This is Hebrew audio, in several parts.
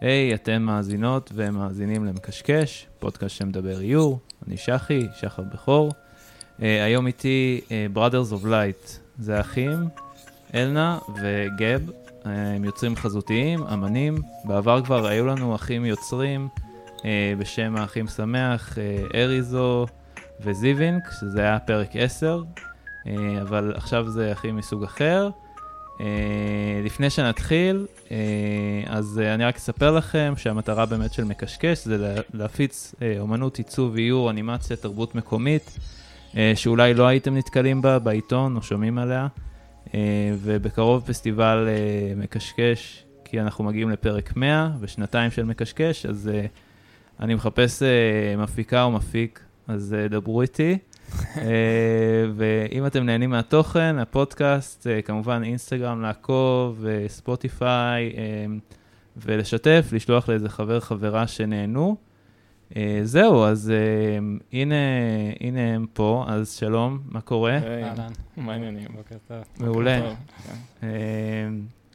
היי, hey, אתם מאזינות ומאזינים למקשקש, פודקאסט שמדבר איור, אני שחי, שחר בכור. Uh, היום איתי uh, Brothers of Light, זה אחים, אלנה וגב, uh, הם יוצרים חזותיים, אמנים. בעבר כבר היו לנו אחים יוצרים uh, בשם האחים שמח, uh, אריזו וזיווינק, שזה היה פרק 10, uh, אבל עכשיו זה אחים מסוג אחר. Uh, לפני שנתחיל, uh, אז uh, אני רק אספר לכם שהמטרה באמת של מקשקש זה להפיץ אומנות, עיצוב, איור, אנימציה, תרבות מקומית, שאולי לא הייתם נתקלים בה בעיתון או שומעים עליה, ובקרוב פסטיבל מקשקש, כי אנחנו מגיעים לפרק 100 ושנתיים של מקשקש, אז אני מחפש מפיקה או מפיק, אז דברו איתי. אה, ואם אתם נהנים מהתוכן, הפודקאסט, אה, כמובן אינסטגרם לעקוב, ספוטיפיי, אה, ולשתף, לשלוח לאיזה חבר, חברה שנהנו. זהו, אז הנה, הנה הם פה, אז שלום, מה קורה? אהלן, מה העניינים? בוקר טוב. מעולה. כן.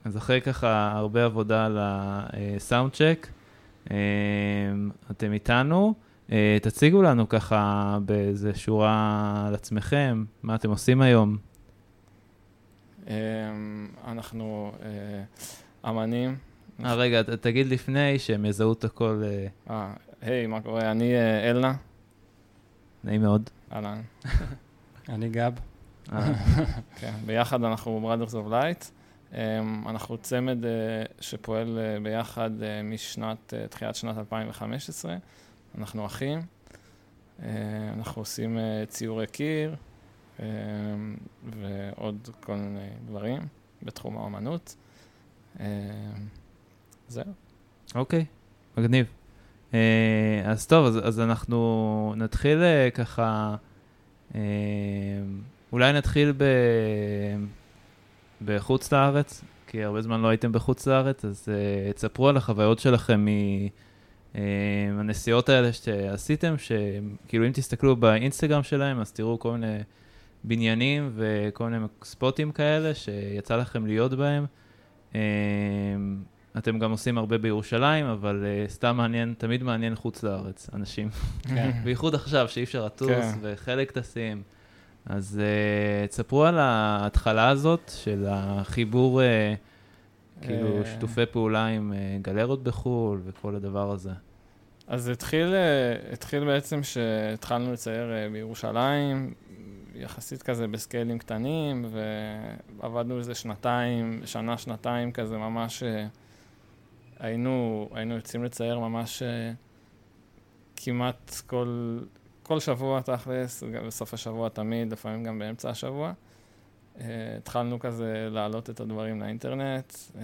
אז אחרי ככה הרבה עבודה על הסאונד צ'ק, אתם איתנו. אה, תציגו לנו ככה באיזה שורה על עצמכם, מה אתם עושים היום. אמ, אנחנו אה, אמנים. אה, רגע, תגיד לפני שהם יזהו את הכל. אה, אה, היי, מה קורה? אני אלנה. נעים מאוד. אהלן. אני גב. כן, ביחד אנחנו Brothers of Light. אמ, אנחנו צמד שפועל ביחד משנת, תחילת שנת 2015. אנחנו אחים, אה, אנחנו עושים אה, ציורי קיר אה, ועוד כל מיני דברים בתחום האמנות. זהו. אוקיי, מגניב. אז טוב, אז, אז אנחנו נתחיל ככה, אולי נתחיל ב... בחוץ לארץ, כי הרבה זמן לא הייתם בחוץ לארץ, אז תספרו על החוויות שלכם מ... הנסיעות האלה שעשיתם, שכאילו אם תסתכלו באינסטגרם שלהם, אז תראו כל מיני בניינים וכל מיני ספוטים כאלה שיצא לכם להיות בהם. אה, אתם גם עושים הרבה בירושלים, אבל uh, סתם מעניין, תמיד מעניין חוץ לארץ, אנשים. כן. בייחוד עכשיו, שאי אפשר לטוס, כן. וחלק טסים. אז uh, תספרו על ההתחלה הזאת של החיבור uh, כאילו, אה. שיתופי פעולה עם אה, גלרות בחו"ל וכל הדבר הזה. אז התחיל, אה, התחיל בעצם שהתחלנו לצייר בירושלים, יחסית כזה בסקיילים קטנים, ועבדנו איזה שנתיים, שנה, שנתיים כזה, ממש היינו, היינו יוצאים לצייר ממש כמעט כל, כל שבוע תכלס, בסוף השבוע תמיד, לפעמים גם באמצע השבוע. התחלנו כזה להעלות את הדברים לאינטרנט, uh,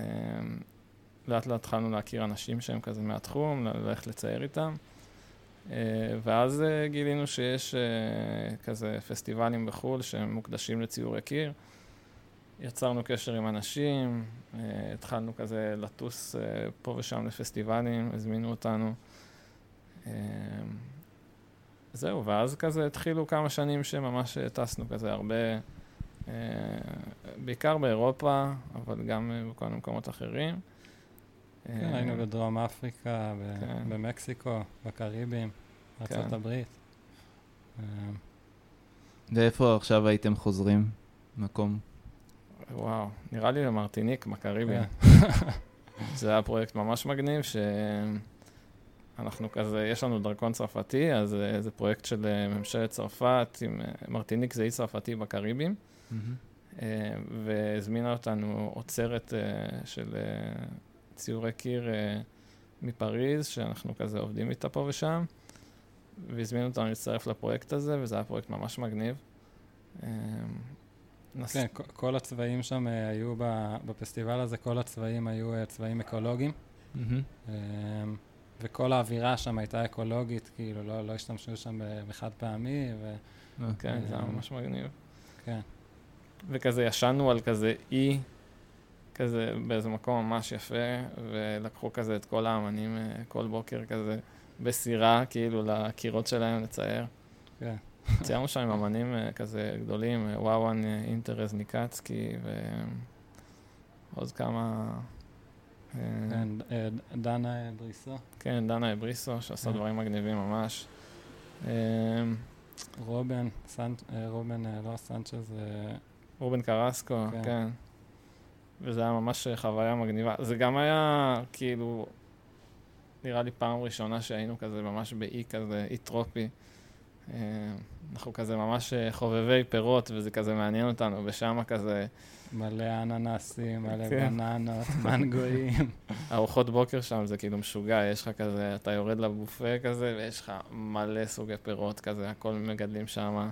לאט לאט התחלנו להכיר אנשים שהם כזה מהתחום, ללכת לצייר איתם, uh, ואז uh, גילינו שיש uh, כזה פסטיבלים בחו"ל שהם מוקדשים לציורי קיר. יצרנו קשר עם אנשים, התחלנו כזה לטוס פה ושם לפסטיבלים, הזמינו אותנו. Uh, זהו, ואז כזה התחילו כמה שנים שממש טסנו כזה הרבה... אה, בעיקר באירופה, אבל גם בכל מיני מקומות אחרים. כן, אה, היינו בדרום אפריקה, כן. במקסיקו, בקריבים, בארצות הברית. אה, ואיפה עכשיו הייתם חוזרים? מקום? וואו, נראה לי למרטיניק, בקריבים. כן. זה היה פרויקט ממש מגניב, שאנחנו כזה, יש לנו דרכון צרפתי, אז זה פרויקט של ממשלת צרפת, עם מרטיניק זה אי צרפתי בקריבים. אה, והזמינה אותנו עוצרת אה, של אה, ציורי קיר מפריז, שאנחנו כזה עובדים איתה פה ושם, והזמינו אותנו להצטרף לפרויקט הזה, וזה היה פרויקט ממש מגניב. כן, כל הצבעים שם היו בפסטיבל הזה, כל הצבעים היו צבעים אקולוגיים. וכל האווירה שם הייתה אקולוגית, כאילו לא, לא השתמשו שם בחד פעמי. ו... כן, זה היה ממש מגניב. כן. וכזה ישנו על כזה אי, כזה באיזה מקום ממש יפה, ולקחו כזה את כל האמנים אה, כל בוקר כזה בסירה, כאילו לקירות שלהם לצייר. כן. ציירנו שם עם אמנים אה, כזה גדולים, אה, וואוואן אינטרז ניקצקי ועוד כמה כן, דנה בריסו. כן, דנה בריסו, שעשה דברים מגניבים ממש. רובן, רובן, לא סנצ'ז. רובן קרסקו, כן. כן. וזה היה ממש חוויה מגניבה. זה גם היה, כאילו, נראה לי פעם ראשונה שהיינו כזה ממש באי כזה, אי טרופי. אה, אנחנו כזה ממש אה, חובבי פירות, וזה כזה מעניין אותנו, ושם כזה... מלא אננסים, מלא כן. בננות, מנגויים. ארוחות בוקר שם זה כאילו משוגע, יש לך כזה, אתה יורד לבופה כזה, ויש לך מלא סוגי פירות כזה, הכל מגדלים שם.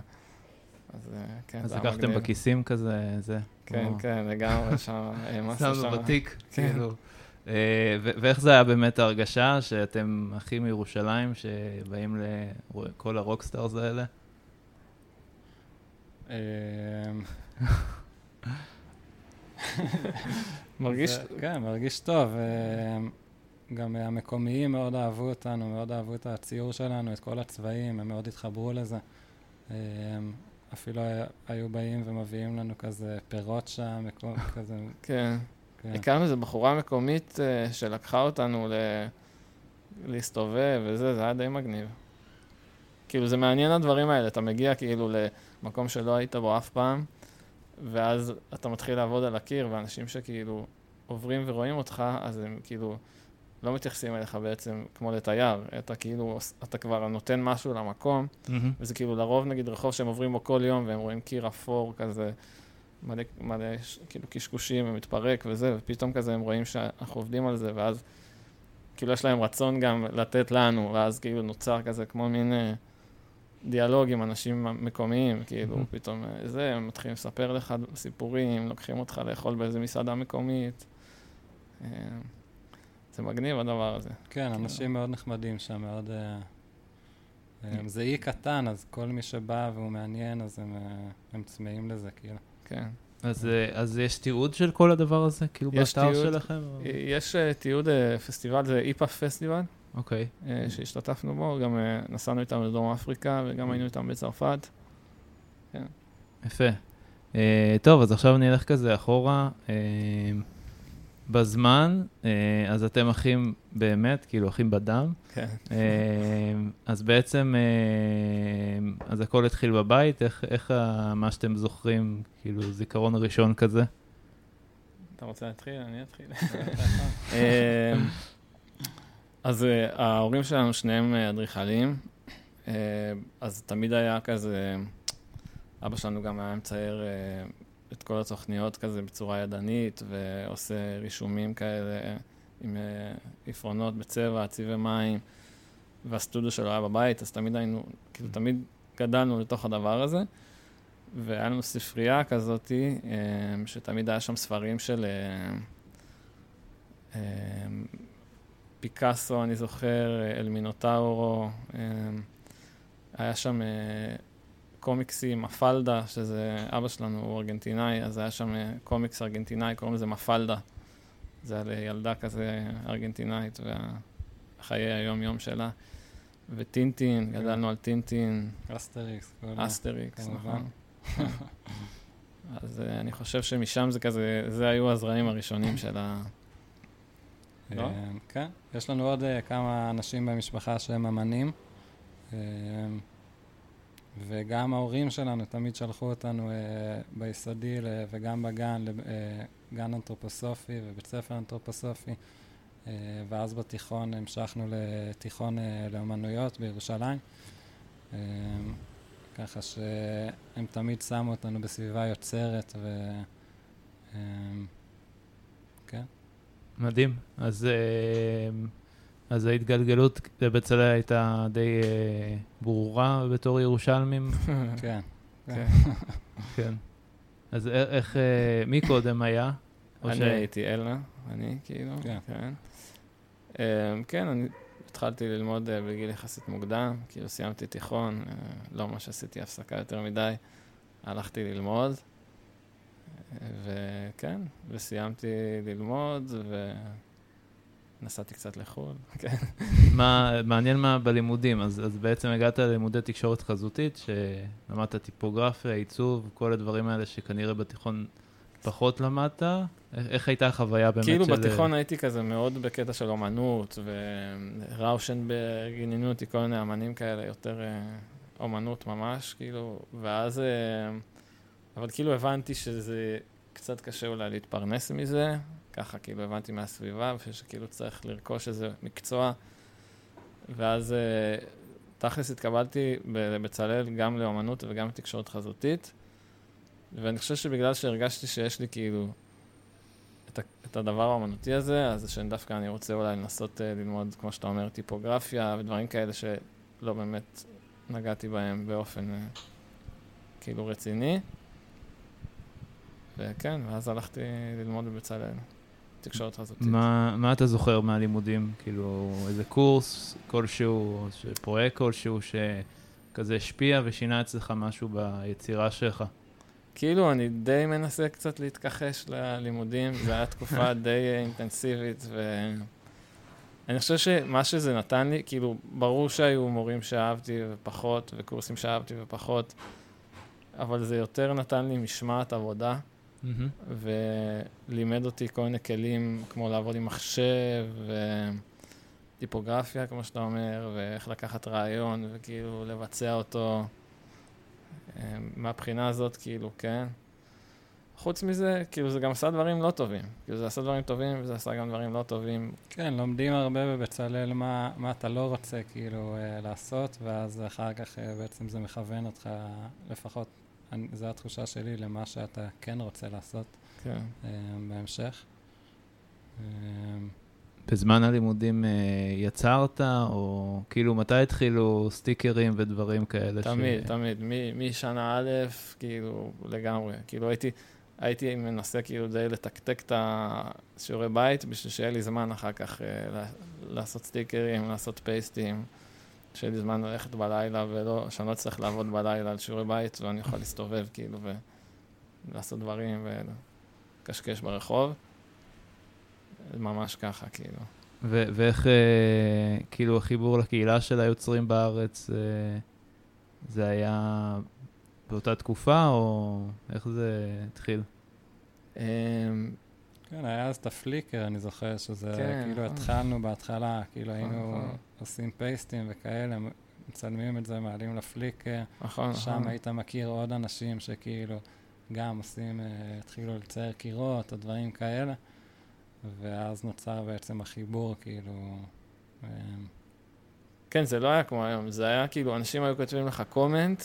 אז אה, כן, זה היה מגניב. אז לקחתם בכיסים כזה, זה. כן, כן, לגמרי שם, שמנו בתיק, כן. כאילו. אה, ואיך זה היה באמת ההרגשה שאתם אחים מירושלים שבאים לכל ה rockstars האלה? אמ, מרגיש... כן, מרגיש טוב. אמ, גם המקומיים מאוד אהבו אותנו, מאוד אהבו את הציור שלנו, את כל הצבעים, הם מאוד התחברו לזה. אפילו היו באים ומביאים לנו כזה פירות שם, כזה... כן. כן. הכרנו איזו בחורה מקומית uh, שלקחה אותנו ל... להסתובב וזה, זה היה די מגניב. כאילו, זה מעניין הדברים האלה, אתה מגיע כאילו למקום שלא היית בו אף פעם, ואז אתה מתחיל לעבוד על הקיר, ואנשים שכאילו עוברים ורואים אותך, אז הם כאילו לא מתייחסים אליך בעצם כמו לתייר, אתה כאילו, אתה כבר נותן משהו למקום, mm-hmm. וזה כאילו לרוב נגיד רחוב שהם עוברים בו כל יום, והם רואים קיר אפור כזה. מלא, מלא כאילו קשקושים ומתפרק וזה, ופתאום כזה הם רואים שאנחנו עובדים על זה, ואז כאילו יש להם רצון גם לתת לנו, ואז כאילו נוצר כזה כמו מין אה, דיאלוג עם אנשים מקומיים, כאילו mm-hmm. פתאום אה, זה, הם מתחילים לספר לך סיפורים, לוקחים אותך לאכול באיזה מסעדה מקומית. אה, זה מגניב הדבר הזה. כן, כאילו. אנשים מאוד נחמדים שם, מאוד... אה, אה, זה אי קטן, אז כל מי שבא והוא מעניין, אז הם, אה, הם צמאים לזה, כאילו. כן. אז, אז יש תיעוד של כל הדבר הזה, כאילו באתר תיעוד, שלכם? יש uh, תיעוד uh, פסטיבל, זה איפא"פ פסטיבל. אוקיי. Okay. Uh, שהשתתפנו בו, גם uh, נסענו איתם לדרום אפריקה וגם היינו איתם בצרפת. כן. יפה. Uh, טוב, אז עכשיו נלך כזה אחורה. בזמן, אה, אז אתם אחים באמת, כאילו אחים בדם. כן. אה, אז בעצם, אה, אז הכל התחיל בבית, איך, איך מה שאתם זוכרים, כאילו זיכרון ראשון כזה? אתה רוצה להתחיל? אני אתחיל. אז ההורים שלנו שניהם אדריכלים, אז תמיד היה כזה, אבא שלנו גם היה מצייר את כל התוכניות כזה בצורה ידנית, ועושה רישומים כאלה עם אה, עפרונות בצבע, צבעי מים, והסטודיו שלו היה בבית, אז תמיד היינו, כאילו תמיד גדלנו לתוך הדבר הזה. והיה לנו ספרייה כזאת, אה, שתמיד היה שם ספרים של אה, פיקאסו, אני זוכר, El Minotauro, היה שם קומיקסים, מפלדה, שזה אבא שלנו, הוא ארגנטינאי, אז היה שם אה, קומיקס ארגנטינאי, קוראים לזה מפלדה. זה על ילדה כזה ארגנטינאית, וחיי היום-יום שלה. וטינטין, כן. גדלנו על טינטין. אסטריקס. אסטריקס, נכון. אז אה, אני חושב שמשם זה כזה, זה היו הזרעים הראשונים של ה... לא? כן, יש לנו עוד כמה אנשים במשפחה שהם אמנים. וגם ההורים שלנו תמיד שלחו אותנו uh, ביסודי וגם בגן, לגן uh, אנתרופוסופי ובית ספר אנתרופוסופי, uh, ואז בתיכון המשכנו לתיכון uh, לאומנויות בירושלים. Uh, ככה שהם תמיד שמו אותנו בסביבה יוצרת, ו... Uh, כן. מדהים. אז... Uh... אז ההתגלגלות לבצלאל הייתה די אה, ברורה בתור ירושלמים. כן. כן. כן. אז איך, אה, מי קודם היה? אני הייתי אלנה, אני כאילו, כן. כן. אה, כן, אני התחלתי ללמוד אה, בגיל יחסית מוקדם, כאילו סיימתי תיכון, אה, לא ממש עשיתי הפסקה יותר מדי, הלכתי ללמוד, אה, וכן, וסיימתי ללמוד, ו... נסעתי קצת לחו"ל, כן. מה, מעניין מה בלימודים, אז, אז בעצם הגעת ללימודי תקשורת חזותית, שלמדת טיפוגרפיה, עיצוב, כל הדברים האלה שכנראה בתיכון פחות למדת? איך, איך הייתה החוויה באמת כאילו של... אה, בתיכון הייתי כזה מאוד בקטע של אומנות, וראושנברג עניינו אותי כל מיני אמנים כאלה, יותר אה, אומנות ממש, כאילו, ואז... אה, אבל כאילו הבנתי שזה קצת קשה אולי להתפרנס מזה, ככה כאילו הבנתי מהסביבה, ושכאילו צריך לרכוש איזה מקצוע, ואז אה, תכלס התקבלתי בבצלאל גם לאומנות וגם לתקשורת חזותית, ואני חושב שבגלל שהרגשתי שיש לי כאילו את, את הדבר האומנותי הזה, אז שדווקא אני רוצה אולי לנסות אה, ללמוד, כמו שאתה אומר, טיפוגרפיה ודברים כאלה שלא באמת נגעתי בהם באופן אה, כאילו רציני. וכן, ואז הלכתי ללמוד בבצלאל, תקשורת חזותית. מה, מה אתה זוכר מהלימודים? כאילו, איזה קורס כלשהו, פרויקט כלשהו שכזה השפיע ושינה אצלך משהו ביצירה שלך? כאילו, אני די מנסה קצת להתכחש ללימודים, זו הייתה תקופה די אה, אינטנסיבית, ואני חושב שמה שזה נתן לי, כאילו, ברור שהיו מורים שאהבתי ופחות, וקורסים שאהבתי ופחות, אבל זה יותר נתן לי משמעת עבודה, מהמם. ולימד אותי כל מיני כלים, כמו לעבוד עם מחשב, וטיפוגרפיה, כמו שאתה אומר, ואיך לקחת רעיון, וכאילו לבצע אותו. אה, מהבחינה הזאת, כאילו, כן. חוץ מזה, כאילו, זה גם עשה דברים לא טובים. כאילו, זה עשה דברים טובים, וזה עשה גם דברים לא טובים. כן, לומדים הרבה בבצלאל מה, מה אתה לא רוצה כאילו אה, לעשות, ואז אחר כך אה, בעצם זה מכוון אותך, לפחות אני, זו התחושה שלי, למה שאתה כן רוצה לעשות כן. אה, בהמשך. אה, בזמן הלימודים אה, יצרת, או כאילו מתי התחילו סטיקרים ודברים כאלה? תמיד, ש... תמיד. מ- משנה א', כאילו, לגמרי. כאילו, הייתי, הייתי מנסה כאילו די לתקתק את השיעורי בית, בשביל שיהיה לי זמן אחר כך ל- לעשות סטיקרים, לעשות פייסטים. שיהיה לי זמן ללכת בלילה, ולא, שאני לא אצטרך לעבוד בלילה על שיעורי בית, ואני יכול להסתובב, כאילו, ולעשות דברים ולקשקש ברחוב. ממש ככה, כאילו. ו- ואיך אה, כאילו החיבור לקהילה של היוצרים בארץ, אה, זה היה באותה תקופה, או איך זה התחיל? אמ, כן, היה אז את הפליקר, אני זוכר שזה, כן, כאילו נכון. התחלנו בהתחלה, כאילו היינו נכון. עושים פייסטים וכאלה, מצלמים את זה, מעלים לפליקר, נכון, שם נכון. היית מכיר עוד אנשים שכאילו גם עושים, אה, התחילו לצייר קירות או דברים כאלה, ואז נוצר בעצם החיבור, כאילו, אה, כן, זה לא היה כמו היום, זה היה כאילו, אנשים היו כותבים לך קומנט,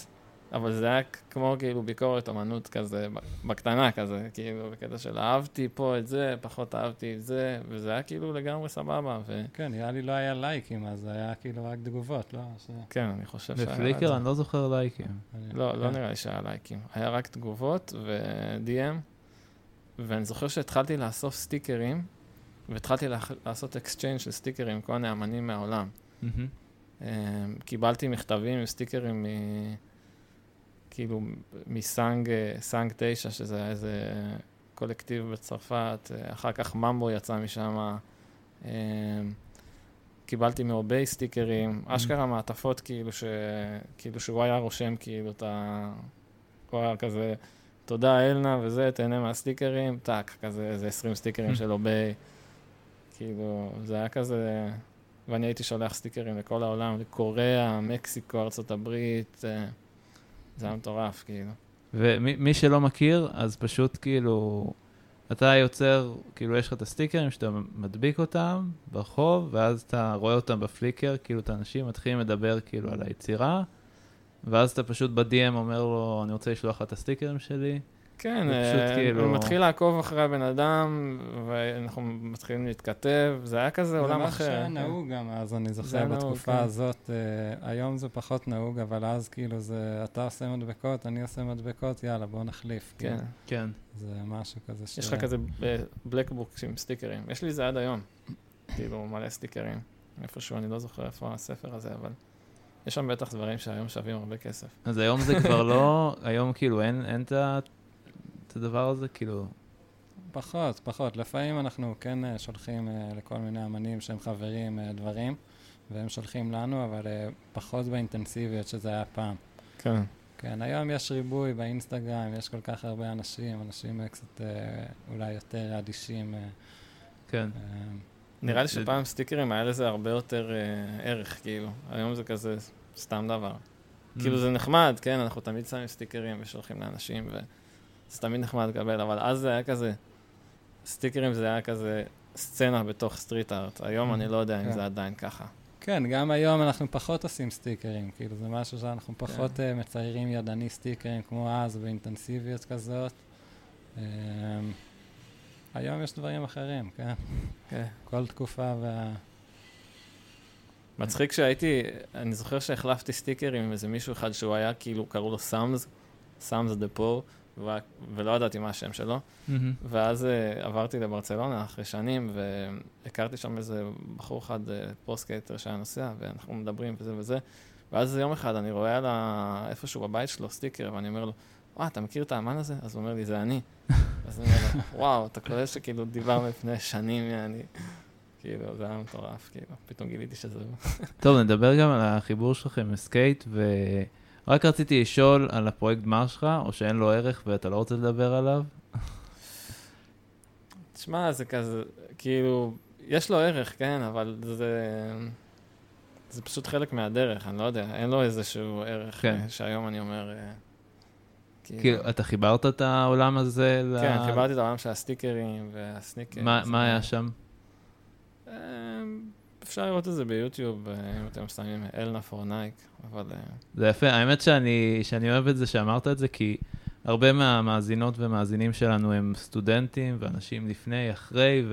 אבל זה היה כמו כאילו ביקורת אמנות כזה, בקטנה כזה, כאילו, בקטע של אהבתי פה את זה, פחות אהבתי את זה, וזה היה כאילו לגמרי סבבה, וכן, כן, נראה לי לא היה לייקים, אז זה היה כאילו רק תגובות, לא? ש... אני חושב שהיה... בפליקר. אני לא זוכר לייקים. לא, לא כן. נראה לי שהיה לייקים. היה רק תגובות ו-DM, ואני זוכר שהתחלתי לאסוף סטיקרים, והתחלתי לח- לעשות exchange של סטיקרים עם כל מיני אמנים מהעולם. אמ, קיבלתי מכתבים עם סטיקרים מ... כאילו מסאנג אה, סאנג 9, שזה היה איזה קולקטיב בצרפת, אה, אחר כך ממבו יצא משם. אמ, קיבלתי מ Obey סטיקרים, אשכרה מעטפות כאילו, ש... כאילו שהוא היה רושם כאילו את ה... הוא היה כזה, תודה אלנה וזה, תהנה מהסטיקרים, טאק, כזה איזה 20 סטיקרים של Obey. כאילו, זה היה כזה... ואני הייתי שולח סטיקרים לכל העולם, לקוריאה, מקסיקו, אה, זה היה מטורף, כאילו. ומי מי שלא מכיר, אז פשוט כאילו, אתה יוצר, כאילו יש לך את הסטיקרים שאתה מדביק אותם ברחוב, ואז אתה רואה אותם ב Flickr, כאילו את האנשים מתחילים לדבר כאילו על היצירה, ואז אתה פשוט ב-DM אומר לו, אני רוצה לשלוח לך את הסטיקרים שלי. כן, זה פשוט אה, כאילו- הוא מתחיל לעקוב אחרי הבן אדם, ואנחנו מתחילים להתכתב, זה היה כזה עולם זה אחר. מה שהיה כן. נהוג גם אז, אני זה זוכר, היה נהוג, בתקופה כן. הזאת. אה, היום זה פחות נהוג, אבל אז כאילו זה, אתה עושה מדבקות, אני עושה מדבקות, יאללה, בוא נחליף. כן, כאילו. כן. זה משהו כזה ש... יש לך כזה בלקבוק עם סטיקרים. יש לי את זה עד היום, כאילו מלא סטיקרים. איפשהו, אני לא זוכר איפה הספר הזה, אבל יש שם בטח דברים שהיום שווים הרבה כסף. אז היום זה כבר לא, היום כאילו אין אין את ה- את הדבר הזה, כאילו, פחות, פחות. לפעמים אנחנו כן אה, שולחים אה, לכל מיני אמנים שהם חברים אה, דברים, והם שולחים לנו, אבל פחות באינטנסיביות שזה היה פעם. כן. כן, היום יש ריבוי באינסטגרם, יש כל כך הרבה אנשים, אנשים קצת אולי יותר אדישים. כן. אה, נראה לי שפעם סטיקרים היה לזה הרבה יותר ערך, כאילו. היום זה כזה סתם דבר. אממ. כאילו זה נחמד, כן, אנחנו תמיד שמים סטיקרים ושולחים לאנשים, וזה תמיד נחמד לקבל, אבל אז זה היה כזה, סטיקרים זה היה כזה סצנה בתוך street art. היום אהמ. אני לא יודע אם כן. זה עדיין ככה. כן, גם היום אנחנו פחות עושים סטיקרים, כאילו זה משהו שאנחנו פחות כן. אה, מציירים ידני סטיקרים כמו אז, באינטנסיביות כזאת. אה, היום יש דברים אחרים, כן? כן. כל תקופה וה... מצחיק שהייתי, אני זוכר שהחלפתי סטיקרים עם איזה מישהו אחד שהוא היה כאילו, קראו לו סאמס, סאמס דה פור, ולא ידעתי מה השם שלו. מהמם. ואז אה, עברתי לברצלונה אחרי שנים, והכרתי שם איזה בחור אחד, אה, pro skater שהיה נוסע, ואנחנו מדברים וזה וזה. ואז יום אחד אני רואה על ה... איפשהו בבית שלו סטיקר, ואני אומר לו, וואה, אתה מכיר את האמן הזה? אז הוא אומר לי, זה אני. אז אני אומר לו, וואו, אתה קולט שכאילו דיברנו לפני שנים, אני... כאילו, זה היה מטורף, כאילו, פתאום גיליתי שזה. טוב, נדבר גם על החיבור שלכם עם סקייט, ורק רציתי לשאול על הפרויקט גמר שלך, או שאין לו ערך ואתה לא רוצה לדבר עליו. תשמע, זה כזה, כאילו, יש לו ערך, כן, אבל זה... זה פשוט חלק מהדרך, אני לא יודע, אין לו איזשהו ערך כן. אה, שהיום אני אומר... אה, כאילו, אתה חיברת את העולם הזה ל... כן, חיברתי את העולם של הסטיקרים והסניקרים. מה מה אה, היה שם? אפשר לראות את זה ביוטיוב, אה, אם אתם שמים אלנה פור נייק, אבל... אה, זה יפה, האמת שאני, שאני אוהב את זה שאמרת את זה, כי הרבה מהמאזינות ומאזינים שלנו הם סטודנטים ואנשים לפני, אחרי,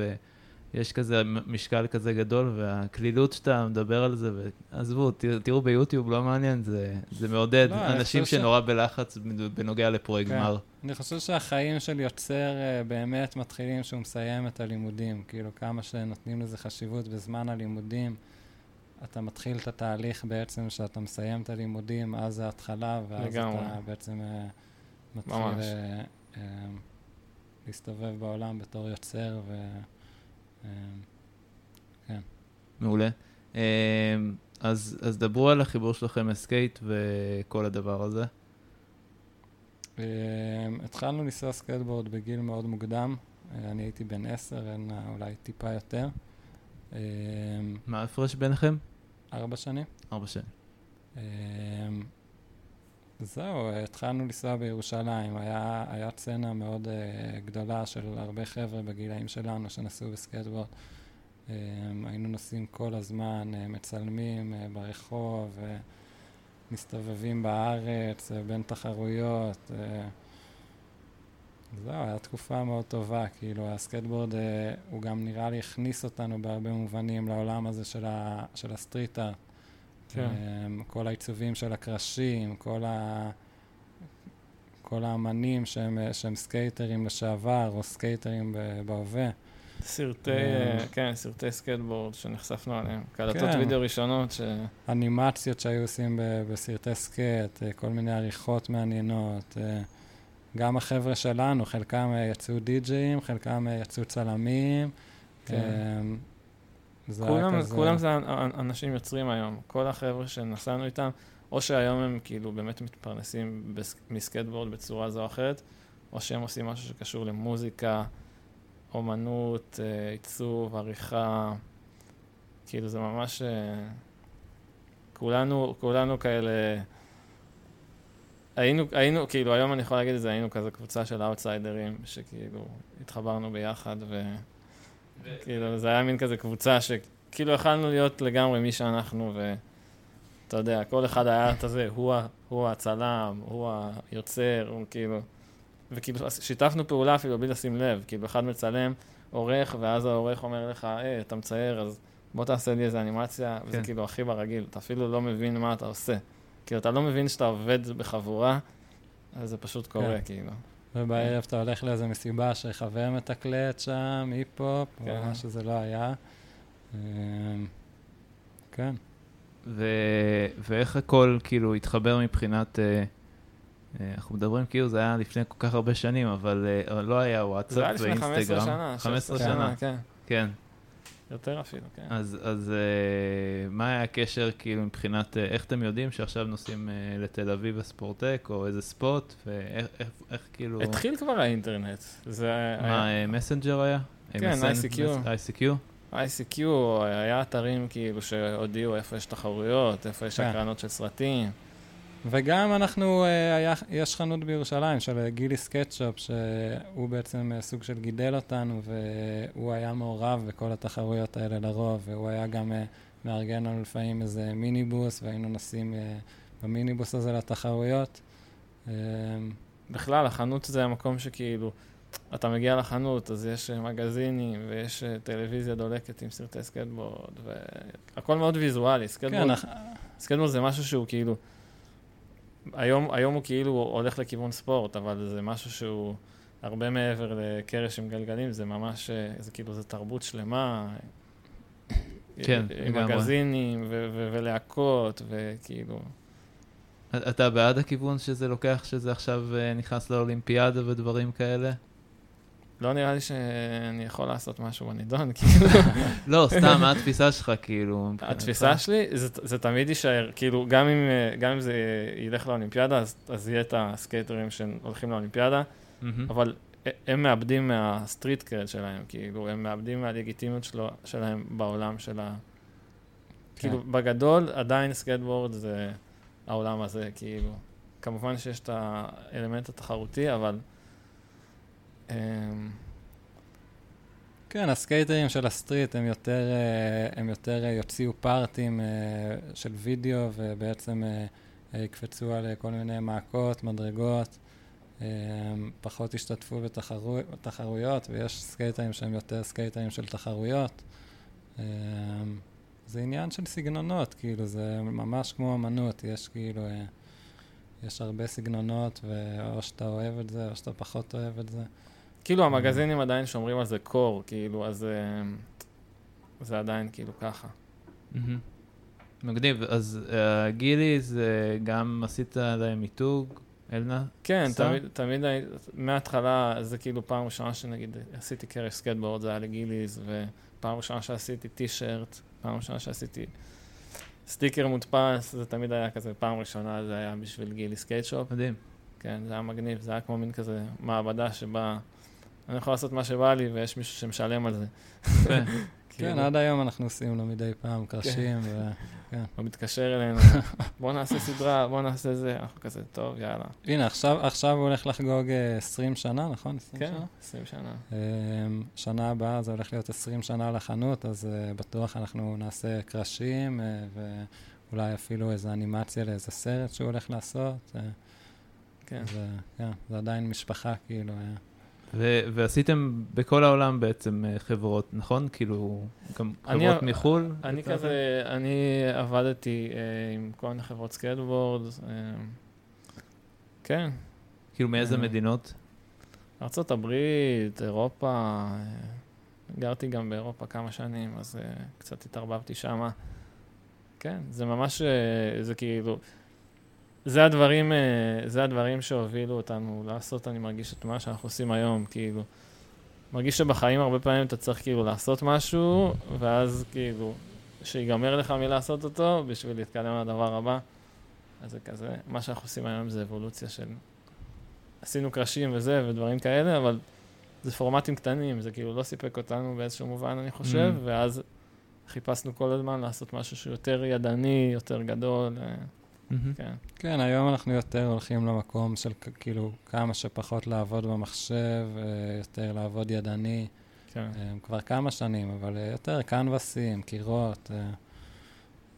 ויש כזה משקל כזה גדול, והקלילות שאתה מדבר על זה, ועזבו, תראו ביוטיוב, לא מעניין, זה, זה מעודד לא, אנשים חושב ש- שנורא בלחץ בנוגע לפרויקט כן. אני חושב שהחיים של יוצר אה, באמת מתחילים כשהוא מסיים את הלימודים. כאילו, כמה שנותנים לזה חשיבות בזמן הלימודים, אתה מתחיל את התהליך בעצם שאתה מסיים את הלימודים, אז זה ההתחלה, ואז לגמרי. אתה בעצם אה, מתחיל ממש. אה, להסתובב בעולם בתור יוצר, ו... אה, מעולה. אז, אז דברו על החיבור שלכם לסקייט וכל הדבר הזה. אה, התחלנו לנסוע סקייטבורד בגיל מאוד מוקדם. אה, אני הייתי בן עשר, אין אה, אולי טיפה יותר. אה, מה ההפרש ביניכם? ארבע שנים. ארבע שנים. אמ, זהו, התחלנו לנסוע בירושלים. היה, היה סצנה מאוד אה, גדולה של הרבה חבר'ה בגילאים שלנו שנסעו בסקייטבורד. אמ, היינו נוסעים כל הזמן, אה, מצלמים אה, ברחוב, אה, מסתובבים בארץ, אה, בין תחרויות. אה, זהו, הייתה תקופה מאוד טובה, כאילו הסקייטבורד אה, הוא גם נראה לי הכניס אותנו בהרבה מובנים לעולם הזה של, ה, של ה street art. כן. אמ, כל העיצובים של הקרשים, כל, ה... כל האמנים שהם, אה, שהם סקייטרים לשעבר או סקייטרים בהווה. סרטי, אה. אה, כן, סרטי סקייטבורד שנחשפנו אליהם. קלטות כן. וידאו ראשונות ש... אנימציות שהיו עושים ב- בסרטי סקייט, אה, כל מיני עריכות מעניינות. גם החבר'ה שלנו, חלקם יצאו די-ג'אים, חלקם יצאו צלמים. כן. אמ, זה כולם, כזה- כולם זה אנ- אנשים יוצרים היום. כל החבר'ה שנסענו איתם, או שהיום הם כאילו באמת מתפרנסים מסקייטבורד בצורה זו או אחרת, או שהם עושים משהו שקשור למוזיקה, אומנות, אה, עיצוב, עריכה. כאילו זה ממש... אה, כולנו, כולנו כאלה... היינו, היינו, כאילו, היום אני יכול להגיד את זה, היינו כזה קבוצה של אאוטסיידרים, שכאילו התחברנו ביחד, ו... כאילו, זה היה מין כזה קבוצה שכאילו יכלנו להיות לגמרי מי שאנחנו, ואתה יודע, כל אחד היה את הזה, הוא, הוא הצלם, הוא היוצר, הוא כאילו... וכאילו שיתפנו פעולה אפילו בלי לשים לב, כאילו אחד מצלם, עורך, ואז העורך אומר לך, היי, אתה מצייר, אז בוא תעשה לי איזה אנימציה, וזה כן. כאילו הכי ברגיל, אתה אפילו לא מבין מה אתה עושה. כאילו, אתה לא מבין שאתה עובד בחבורה, אז זה פשוט קורה, כן. כאילו. ובערב אתה הולך לאיזה מסיבה שחבר מתקלט שם, היפ-הופ, או כן. מה שזה לא היה. אמ, כן. ו... ואיך הכל כאילו התחבר מבחינת... אה, אה, אנחנו מדברים כאילו זה היה לפני כל כך הרבה שנים, אבל אה, לא היה זה היה וואטסאפ לפני 15 ואינסטגרם. שנה, 15 16 שנה, כן. כן. יותר אפילו, כן. אז, אז uh, מה היה הקשר, כאילו, מבחינת, uh, איך אתם יודעים שעכשיו נוסעים uh, לתל אביב הספורטק, או איזה ספוט, ואיך, איך, איך, כאילו... התחיל כבר האינטרנט. זה מה, היה... מסנג'ר היה? כן, MSN? ICQ. ICQ? ICQ, היה אתרים כאילו שהודיעו איפה יש תחרויות, איפה יש כן. הקרנות של סרטים. וגם אנחנו, אה, היה, יש חנות בירושלים של אה, גילי סקטשופ, שהוא בעצם אה, סוג של גידל אותנו, והוא היה מעורב בכל התחרויות האלה לרוב, והוא היה גם מארגן לנו לפעמים איזה מיניבוס, והיינו נוסעים במיניבוס הזה לתחרויות. בכלל, החנות זה המקום שכאילו, אתה מגיע לחנות, אז יש מגזינים, ויש טלוויזיה דולקת עם סרטי סקייטבורד, והכל מאוד ויזואלי. כן, סקייטבורד, אח- סקייטבורד זה משהו שהוא כאילו, היום, היום הוא כאילו הולך לכיוון ספורט, אבל זה משהו שהוא הרבה מעבר לקרש עם גלגלים, זה ממש, אה, זה כאילו, זה תרבות שלמה. כן, עם לגמרי. מגזינים ו- ו- ולהקות, וכאילו... אתה בעד הכיוון שזה לוקח, שזה עכשיו אה, נכנס לאולימפיאדה ודברים כאלה? לא נראה לי שאני יכול לעשות משהו בנידון, כאילו. לא, סתם, מה התפיסה שלך, כאילו? התפיסה שלי, זה, זה תמיד יישאר, כאילו, גם אם, גם אם זה ילך לאולימפיאדה, אז, אז יהיה את הסקייטרים שהולכים לאולימפיאדה. אבל הם מאבדים מה street cred שלהם, כאילו, הם מאבדים מהלגיטימיות שלו, שלהם בעולם של ה... כאילו, בגדול, עדיין סקייטבורד זה העולם הזה, כאילו. כמובן שיש את האלמנט התחרותי, אבל... אמ, כן, הסקייטרים של ה street הם יותר, אה, הם יותר אה, יוציאו פארטים אה, של וידאו ובעצם יקפצו על כל מיני מעקות, מדרגות, פחות ישתתפו בתחרו, בתחרויות ויש סקייטרים שהם יותר סקייטרים של תחרויות. זה עניין של סגנונות, כאילו, זה ממש כמו אמנות, יש כאילו, יש הרבה סגנונות, ואו שאתה אוהב את זה או שאתה פחות אוהב את זה. כאילו המגזינים עדיין שומרים על זה core, כאילו, אז אמ, זה עדיין כאילו ככה. מגניב, אז אה, גילי, זה גם עשית להם מיתוג, אלנה? כן? תמיד, תמיד, מההתחלה, זה כאילו פעם ראשונה שנגיד עשיתי קרש סקייטבורד, זה היה לגיליז, ופעם ראשונה שעשיתי טישרט, פעם ראשונה שעשיתי סטיקר מודפס, זה תמיד היה כזה, פעם ראשונה זה היה בשביל גילי סקייטשופ. מדהים. כן, זה היה מגניב, זה היה כמו מין כזה מעבדה שבה אני יכול לעשות מה שבא לי ויש מישהו שמשלם על זה. כן, כאילו, עד היום אנחנו עושים לו מדי פעם קרשים, ו... הוא מתקשר אלינו, בוא נעשה סדרה, בוא נעשה זה, אנחנו כזה, טוב, יאללה. הנה, עכשיו, הוא הולך לחגוג אה, 20 שנה, נכון? 20 כן, שנה? 20 שנה. אה, שנה הבאה זה הולך להיות 20 שנה לחנות, אז אה, בטוח אנחנו נעשה קרשים, אה, ואולי אפילו איזו אנימציה לאיזה סרט שהוא הולך לעשות. אה, כן. כן, זה עדיין משפחה, כאילו. ו- ועשיתם בכל העולם בעצם אה, חברות, נכון? כאילו, גם אני- חברות מחו"ל? אני? כזה, אני עבדתי אה, עם כל מיני חברות סקייטבורד, אה, כן, כאילו, מאיזה אה, מדינות? ארה"ב, אירופה, אה, גרתי גם באירופה כמה שנים, אז אה, קצת התערבבתי שמה. כן, זה ממש, אה, זה כאילו, זה הדברים, אה, זה הדברים שהובילו אותנו לעשות, אני מרגיש את מה שאנחנו עושים היום, כאילו. מרגיש שבחיים הרבה פעמים אתה צריך כאילו לעשות משהו, ואז כאילו, שיגמר לך מלעשות אותו בשביל להתקדם לדבר הבא. אז זה כזה, מה שאנחנו עושים היום זה אבולוציה של... עשינו קרשים וזה ודברים כאלה, אבל זה פורמטים קטנים, זה כאילו לא סיפק אותנו באיזשהו מובן, אני חושב, Mm. ואז חיפשנו כל הזמן לעשות משהו שהוא יותר ידני, יותר גדול, אה. כן. כן, היום אנחנו יותר הולכים למקום של כאילו כמה שפחות לעבוד במחשב, אה, יותר לעבוד ידני. כן. אה, כבר כמה שנים, אבל אה, יותר קנבסים, קירות.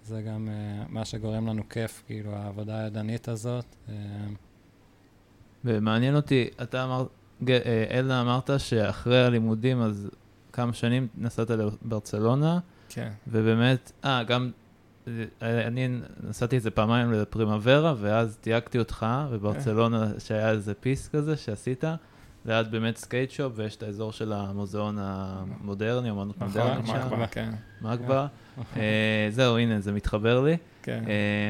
זה גם מה שגורם לנו כיף, כאילו, העבודה הידנית הזאת. ומעניין אותי, אתה אמרת, אה, אלנה אמרת שאחרי הלימודים, אז כמה שנים נסעת לברצלונה, כן. ובאמת, אה, גם, אני נסעתי איזה פעמיים לפרימוורה, ואז תייגתי אותך, בברצלונה, שהיה איזה piece כזה שעשית, ליד באמת skate shop, ויש את האזור של המוזיאון המודרני, אמנות נכון, מודרנית שם, MACBA, כן. MACBA. אה, זהו, הנה, זה מתחבר לי. כן.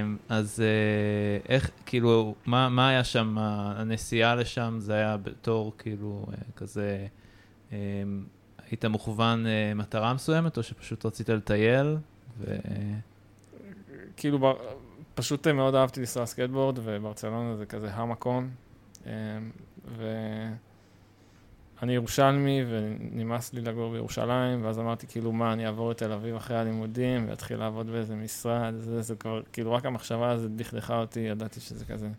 אמ, אז אה, איך, כאילו, מה, מה היה שם, הנסיעה לשם, זה היה בתור כאילו אה, כזה, היית מוכוון אה, מטרה מסוימת, או שפשוט רצית לטייל? ו... כאילו, בר- פשוט מאוד אהבתי לנסוע סקייטבורד, וברצלונה זה כזה המקום. אה, ואני ירושלמי, ונמאס לי לגור בירושלים, ואז אמרתי, כאילו, מה, אני אעבור לתל אביב אחרי הלימודים, ואתחיל לעבוד באיזה משרד, זה, זה כבר, כאילו, רק המחשבה הזאת דכדכה אותי, ידעתי שזה כזה.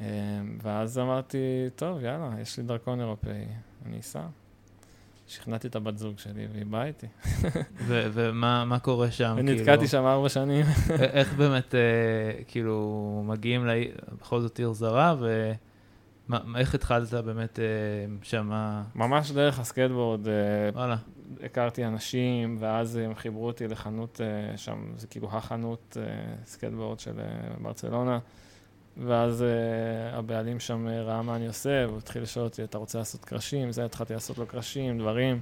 אה, ואז אמרתי, טוב, יאללה, יש לי דרכון אירופאי, אני אסע. שכנעתי את הבת זוג שלי, והיא באה איתי. ומה מה קורה שם? ונתקעתי כאילו? שם ארבע שנים. איך באמת, אה, כאילו, מגיעים בכל זאת עיר זרה, ואיך התחלת באמת אה, שמה, ממש דרך הסקייטבורד, אה, וואלה, הכרתי אנשים, ואז הם חיברו אותי לחנות אה, שם, זה כאילו החנות אה, סקייטבורד של אה, ברצלונה, ואז אה, הבעלים שם אה, ראה מה אני עושה, והוא התחיל לשאול אותי, אתה רוצה לעשות קרשים? זה, התחלתי לעשות לו קרשים, דברים.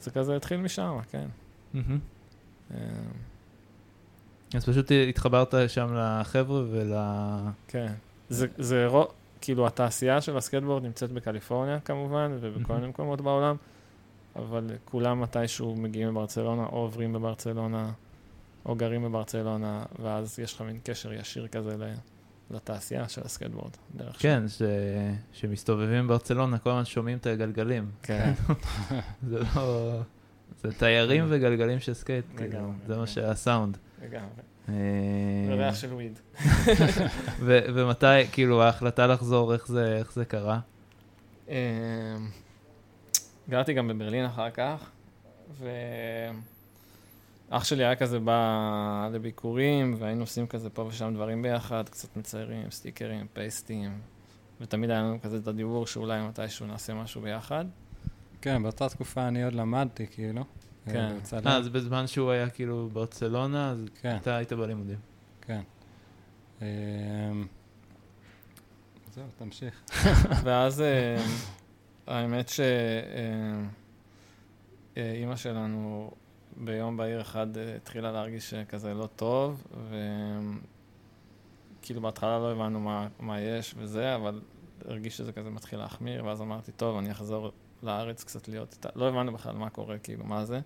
זה כזה התחיל משם, כן. אה, אז פשוט התחברת שם לחבר'ה ול... כן. זה, זה רוב, כאילו התעשייה של הסקייטבורד נמצאת בקליפורניה כמובן, ובכל. מיני מקומות בעולם, אבל כולם מתישהו מגיעים לברצלונה, או עוברים בברצלונה, או גרים בברצלונה, ואז יש לך מין קשר ישיר כזה ל- לתעשייה של הסקייטבורד, דרך כן, ש... שמסתובבים בברצלונה, כל הזמן שומעים את הגלגלים. כן. זה לא... זה תיירים וגלגלים של סקייט, כאילו, זה מה. שהסאונד. לגמרי. וריח של weed. ו- ומתי, כאילו, ההחלטה לחזור, איך זה, קרה? אמ, גרתי גם בברלין אחר כך, ואח שלי היה כזה בא לביקורים, והיינו עושים כזה פה ושם דברים ביחד, קצת מציירים, סטיקרים, פייסטים, ותמיד היה לנו כזה את הדיבור שאולי מתישהו נעשה משהו ביחד. כן, באותה תקופה אני עוד למדתי, כאילו. כן. אה, בצלם. אה, אז בזמן שהוא היה כאילו בברצלונה, אז כן, אתה היית בלימודים. כן. אמ, זהו, תמשיך. ואז אה, האמת שאימא שלנו ביום בהיר אחד אה, התחילה להרגיש כזה לא טוב, וכאילו בהתחלה לא הבנו מה, מה יש וזה, אבל הרגיש שזה כזה מתחיל להחמיר, ואז אמרתי, טוב, אני אחזור לארץ קצת להיות איתה. לא הבנו בכלל מה קורה, כאילו, מה זה.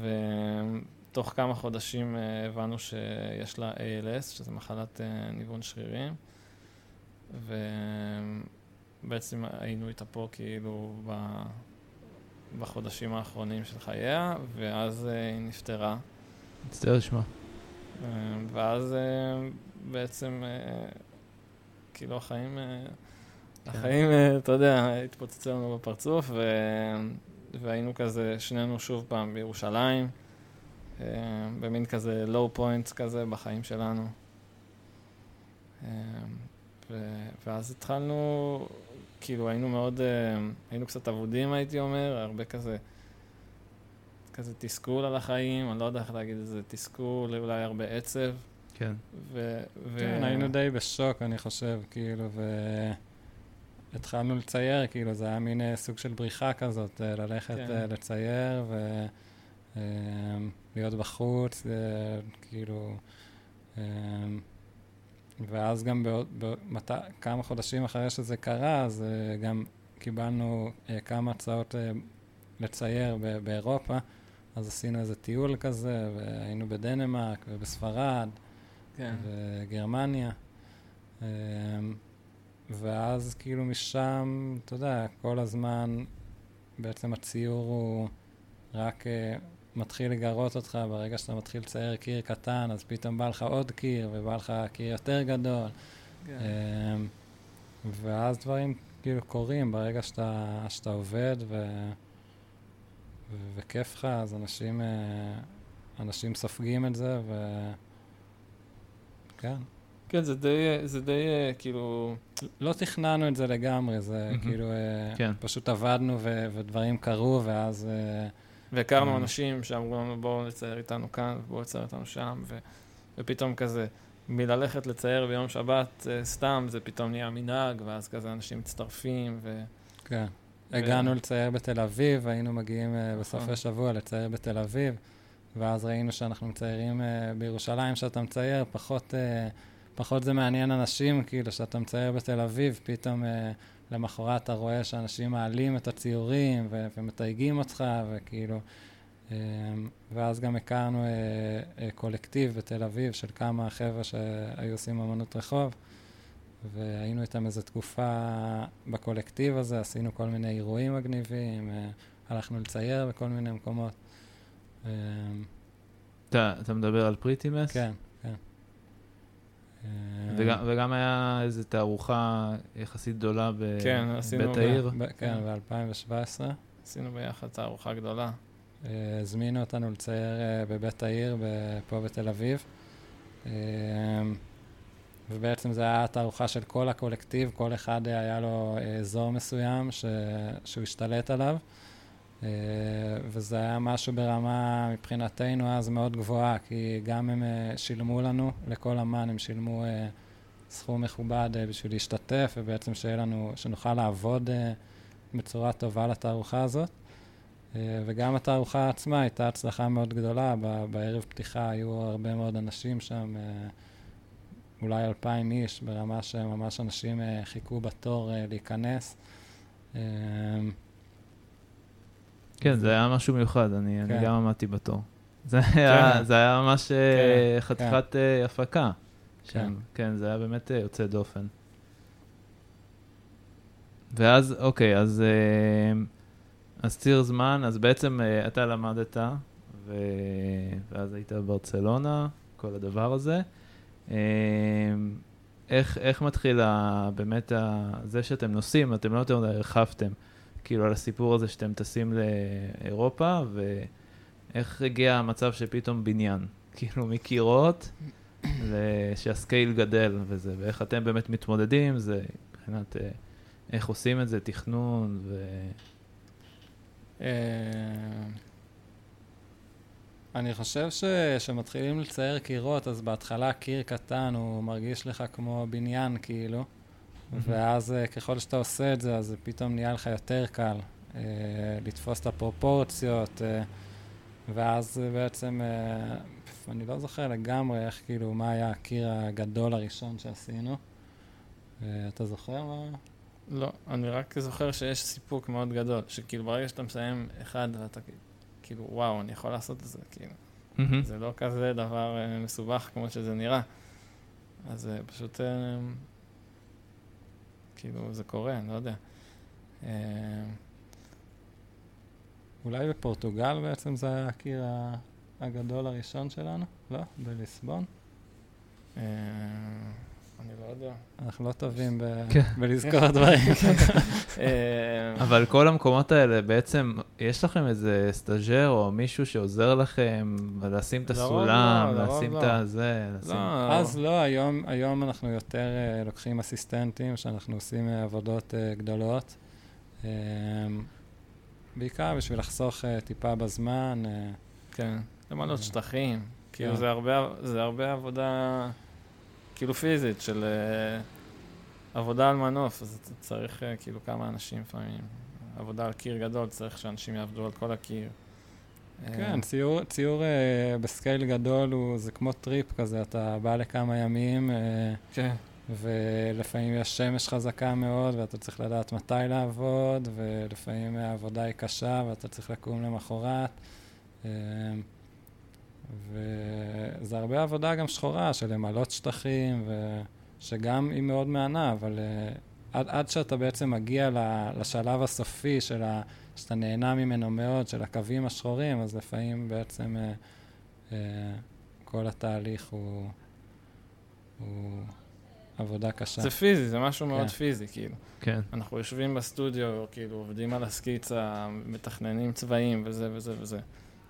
ותוך כמה חודשים אה, הבנו שיש לה ALS, שזה מחלת אה, ניוון שרירים. ובעצם היינו איתה פה כאילו ב... בחודשים האחרונים של חייה, ואז אה, היא נפטרה. מצטער לשמוע. אה, ואז אה, בעצם, אה, כאילו החיים, אה, החיים, אה, אתה יודע, התפוצצו לנו בפרצוף, ו... והיינו כזה, שנינו שוב פעם בירושלים, אה, במין כזה לואו פוינטס כזה בחיים שלנו. ו... ואז התחלנו, כאילו היינו מאוד, אה, היינו קצת אבודים הייתי אומר, הרבה כזה, כזה תסכול על החיים, אני לא יודע איך להגיד את זה, תסכול, אולי הרבה עצב. כן. ו... ו... כן, היינו די בשוק, אני חושב, כאילו, והתחלנו לצייר, כאילו, זה היה מין אה, סוג של בריחה כזאת, אה, ללכת כן. לצייר ולהיות בחוץ, כאילו, ואז גם בעוד, בעוד, מת... כמה חודשים אחרי שזה קרה, אז אה, גם קיבלנו אה, כמה הצעות אה, לצייר ב- באירופה, אז עשינו איזה טיול כזה, והיינו בדנמרק ובספרד. כן. וגרמניה. אמ, ואז כאילו משם, אתה יודע, כל הזמן בעצם הציור הוא רק אה, מתחיל לגרות אותך, ברגע שאתה מתחיל לצייר קיר קטן, אז פתאום בא לך עוד קיר, ובא לך קיר יותר גדול. כן. אמ, ואז דברים כאילו קורים ברגע שאתה, שאתה עובד ו... ו... וכיף לך, אז אנשים, אה, אנשים סופגים את זה, ו... כן. כן, זה די, זה די אה, כאילו... לא תכננו את זה לגמרי, זה מהמם. כאילו, אה, כן. פשוט עבדנו ו- ודברים קרו, ואז... אה, והכרנו Mm. אנשים שאמרו לנו בואו נצייר איתנו כאן, בואו נצייר איתנו שם, ו... ופתאום כזה, מללכת לצייר ביום שבת אה, סתם, זה פתאום נהיה מנהג, ואז כזה אנשים מצטרפים, ו... כן. ו- הגענו לצייר בתל אביב, היינו מגיעים נכון. בסופי שבוע לצייר בתל אביב, ואז ראינו שאנחנו מציירים אה, בירושלים, שאתה מצייר, פחות, אה, פחות זה מעניין אנשים, כאילו, שאתה מצייר בתל אביב, פתאום אה, למחרת אתה רואה שאנשים מעלים את הציורים ו- ומתייגים אותך, וכאילו... אה, ואז גם הכרנו אה, אה, קולקטיב בתל אביב של כמה חבר'ה שהיו עושים אמנות רחוב, והיינו איתם איזו תקופה בקולקטיב הזה, עשינו כל מיני אירועים מגניבים, הלכנו לצייר בכל מיני מקומות. אתה, אתה מדבר על פריטימס? כן, וגם, וגם היה איזו תערוכה יחסית גדולה כן, בבית ב- העיר. ב- כן, ב-2017. עשינו ביחד תערוכה גדולה. אה, הזמינו אותנו לצייר אה, בבית העיר ב- פה בתל אביב. אה, ובעצם זו הייתה תערוכה של כל הקולקטיב, כל אחד היה לו אזור מסוים ש... שהוא השתלט עליו. אה, וזה היה משהו ברמה מבחינתנו אז מאוד גבוהה, כי גם הם אה, שילמו לנו, לכל אמן הם שילמו אה, סכום מכובד בשביל להשתתף, ובעצם שיהיה לנו, שנוכל לעבוד בצורה טובה לתערוכה הזאת. וגם התערוכה עצמה הייתה הצלחה מאוד גדולה, בערב פתיחה היו הרבה מאוד אנשים שם, אולי אלפיים איש, ברמה שממש אנשים חיכו בתור להיכנס. כן, זה היה משהו מיוחד, אני, כן. אני גם עמדתי בתור. זה היה, זה היה ממש אה, כן, חתיכת אה, הפקה. כן. כן, זה היה באמת אה, יוצא דופן. ואז, אוקיי, אז, אז ציר זמן, אז בעצם אתה למדת, ו... ואז היית בברצלונה, כל הדבר הזה. איך, איך מתחיל ה, באמת ה, זה שאתם נוסעים, אתם לא יותר מדי הרחבתם, כאילו על הסיפור הזה שאתם טסים לאירופה, ואיך הגיע המצב שפתאום בניין, כאילו מקירות, שהסקייל גדל וזה, ואיך אתם באמת מתמודדים זה, מבחינת אה, איך עושים את זה, תכנון ו... אה, אני חושב ש... שמתחילים לצייר קירות, אז בהתחלה קיר קטן, הוא מרגיש לך כמו בניין, כאילו. ואז אה, ככל שאתה עושה את זה, אז זה פתאום נהיה לך יותר קל אה, לתפוס את הפרופורציות, אה, ואז אה, בעצם, אה, אני לא זוכר לגמרי איך, כאילו, מה היה הקיר הגדול הראשון שעשינו. אה, אתה זוכר מה? לא, אני רק זוכר שיש סיפוק מאוד גדול, שכאילו ברגע שאתה מסיים אחד ואתה כאילו, וואו, אני יכול לעשות את זה, כאילו. מהמם. זה לא כזה דבר אה, מסובך כמו שזה נראה. אז זה פשוט, אה, כאילו, זה קורה, אני לא יודע. אה, אולי בפורטוגל בעצם זה היה הקיר הגדול הראשון שלנו? לא? בליסבון? אה, אני לא יודע. אנחנו לא טובים כן. בלזכור דברים. אה, אבל כל המקומות האלה, בעצם, יש לכם איזה סטאז'ר או מישהו שעוזר לכם לשים את לרוב הסולם, לא, לשים לא. את הזה. לא, אז לא, היום, היום אנחנו יותר אה, לוקחים אסיסטנטים, שאנחנו עושים אה, עבודות גדולות. בעיקר בשביל לחסוך טיפה בזמן. כן, למלא אה, שטחים. כאילו כן. זה הרבה, זה הרבה עבודה, כאילו פיזית, של אה, עבודה על מנוף, אז אתה צריך אה, כאילו כמה אנשים לפעמים. עבודה על קיר גדול, צריך שאנשים יעבדו על כל הקיר. אה, כן, ציור, ציור אה, ב scale גדול הוא, זה כמו טריפ כזה, אתה בא לכמה ימים, אה, כן. ולפעמים יש שמש חזקה מאוד, ואתה צריך לדעת מתי לעבוד, ולפעמים העבודה היא קשה, ואתה צריך לקום למחרת. אמ, וזה הרבה עבודה גם שחורה, של למלות שטחים, ושגם היא מאוד מהנה, אבל אה, עד, עד שאתה בעצם מגיע לשלב הסופי של ה... שאתה נהנה ממנו מאוד, של הקווים השחורים, אז לפעמים בעצם אה, אה, כל התהליך הוא, הוא עבודה קשה. זה פיזי, זה משהו מאוד כן. פיזי, כאילו. כן. אנחנו יושבים בסטודיו, כאילו, עובדים על הסקיצה, מתכננים צבעים וזה וזה וזה.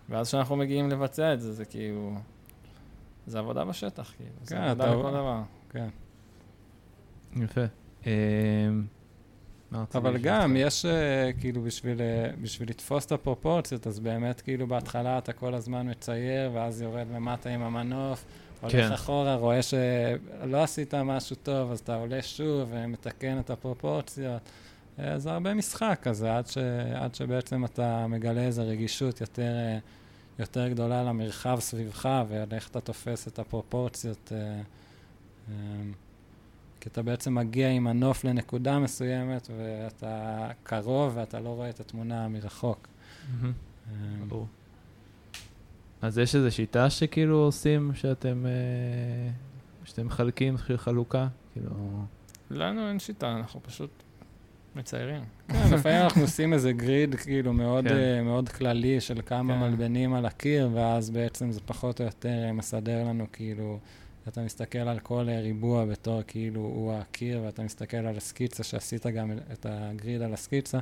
ואז כשאנחנו מגיעים לבצע את זה, זה כאילו... זה עבודה בשטח, כאילו. זה כן, עבודה אתה- לכל דבר. כן. יפה. אמ, אבל גם? יש אה, כאילו בשביל, אה, בשביל לתפוס את הפרופורציות, אז באמת כאילו בהתחלה אתה כל הזמן מצייר, ואז יורד למטה עם המנוף, הולך כן. אחורה, רואה שלא עשית משהו טוב, אז אתה עולה שוב ומתקן את הפרופורציות. אה, זה הרבה משחק כזה, עד, ש, עד שבעצם אתה מגלה איזו רגישות יותר, יותר גדולה למרחב סביבך, ועל איך אתה תופס את הפרופורציות. אה, אמ, כי אתה בעצם מגיע עם הנוף לנקודה מסוימת, ואתה קרוב ואתה לא רואה את התמונה מרחוק. אמ, ברור. אז יש איזו שיטה שכאילו עושים, שאתם, אה, שאתם מחלקים חלוקה? כאילו... לנו אין שיטה, אנחנו פשוט מציירים. כן, לפעמים אנחנו עושים איזה גריד כאילו מאוד, כן. אה, מאוד כללי של כמה כן. מלבנים על הקיר, ואז בעצם זה פחות או יותר אה, מסדר לנו כאילו, אתה מסתכל על כל אה, ריבוע בתור כאילו הוא הקיר, ואתה מסתכל על הסקיצה שעשית גם את הגריד על הסקיצה,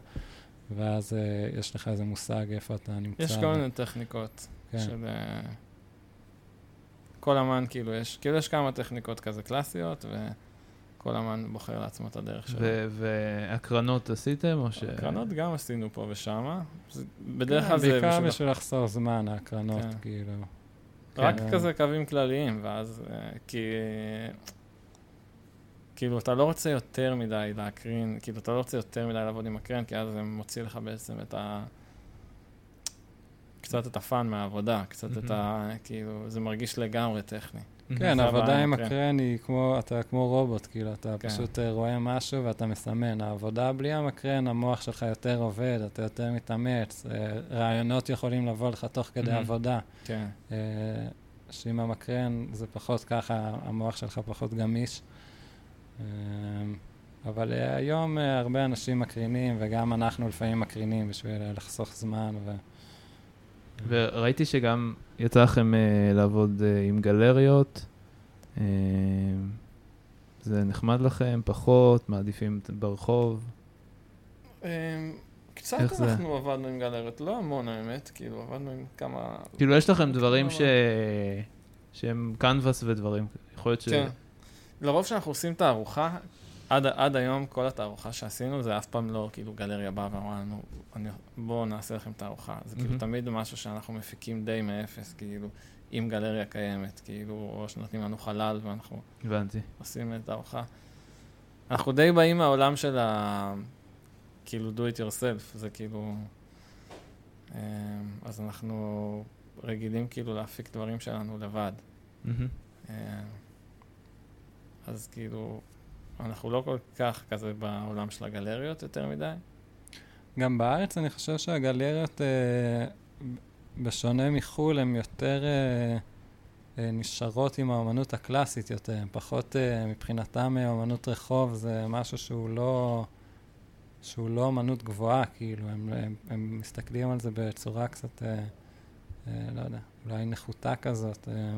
ואז אה, יש לך איזה מושג איפה אתה נמצא. יש כל מיני טכניקות כן. של... אה, כל אמן, כאילו, יש, כאילו, יש כמה טכניקות כזה קלאסיות, וכל אמן בוחר לעצמו את הדרך שלו. ו- והקרנות עשיתם, או ש... הקרנות גם עשינו פה ושמה. זה- בדרך כן, כלל זה בעיקר בשביל... בשביל לחסוך זמן, ההקרנות, כן. כאילו. רק כן. כזה קווים כלליים, ואז... אה, כי... כאילו, אתה לא רוצה יותר מדי להקרין, כאילו, אתה לא רוצה יותר מדי לעבוד עם הקרן, כי אז זה מוציא לך בעצם את ה... קצת את הפאן מהעבודה, קצת את ה... כאילו, זה מרגיש לגמרי טכני. כן, העבודה הבעיה עם הקרן. היא כמו, אתה כמו רובוט, כאילו, אתה כן. פשוט אה, רואה משהו ואתה מסמן. העבודה בלי המקרן, המוח שלך יותר עובד, אתה יותר מתאמץ, אה, רעיונות יכולים לבוא לך תוך כדי. עבודה. כן. אה, שעם המקרן זה פחות ככה, המוח שלך פחות גמיש. אה, אבל אה, היום אה, הרבה אנשים מקרינים, וגם אנחנו לפעמים מקרינים בשביל אה, לחסוך זמן. ו... וראיתי שגם יצא לכם אה, לעבוד אה, עם גלריות. אה, זה נחמד לכם, פחות, מעדיפים ברחוב. אמ, קצת איך זה? אנחנו עבדנו עם גלריות, לא המון האמת, כאילו עבדנו עם כמה... כאילו, יש לכם דברים ש... שהם קנבס ודברים. יכול להיות ש... כן. לרוב כשאנחנו עושים תערוכה, עד, עד היום כל התערוכה שעשינו זה אף פעם לא כאילו גלריה באה ואמרה לנו, בואו נעשה לכם תערוכה. זה כאילו מהמם. תמיד משהו שאנחנו מפיקים די מאפס, כאילו, עם גלריה קיימת, כאילו, או שנותנים לנו חלל ואנחנו הבנתי. עושים את תערוכה. אנחנו די באים מהעולם של ה... כאילו do it yourself, זה כאילו... אמ, אז אנחנו רגילים כאילו להפיק דברים שלנו לבד. אמ, אז כאילו, אנחנו לא כל כך כזה בעולם של הגלריות יותר מדי. גם בארץ אני חושב שהגלריות, אה, בשונה מחו"ל, הן יותר אה, אה, נשארות עם האומנות הקלאסית יותר. פחות, אה, מבחינתם אה, אומנות רחוב זה משהו שהוא לא, שהוא לא אומנות גבוהה, כאילו, הם, הם, הם מסתכלים על זה בצורה קצת, אה, אה, לא יודע, אולי נחותה כזאת. אה.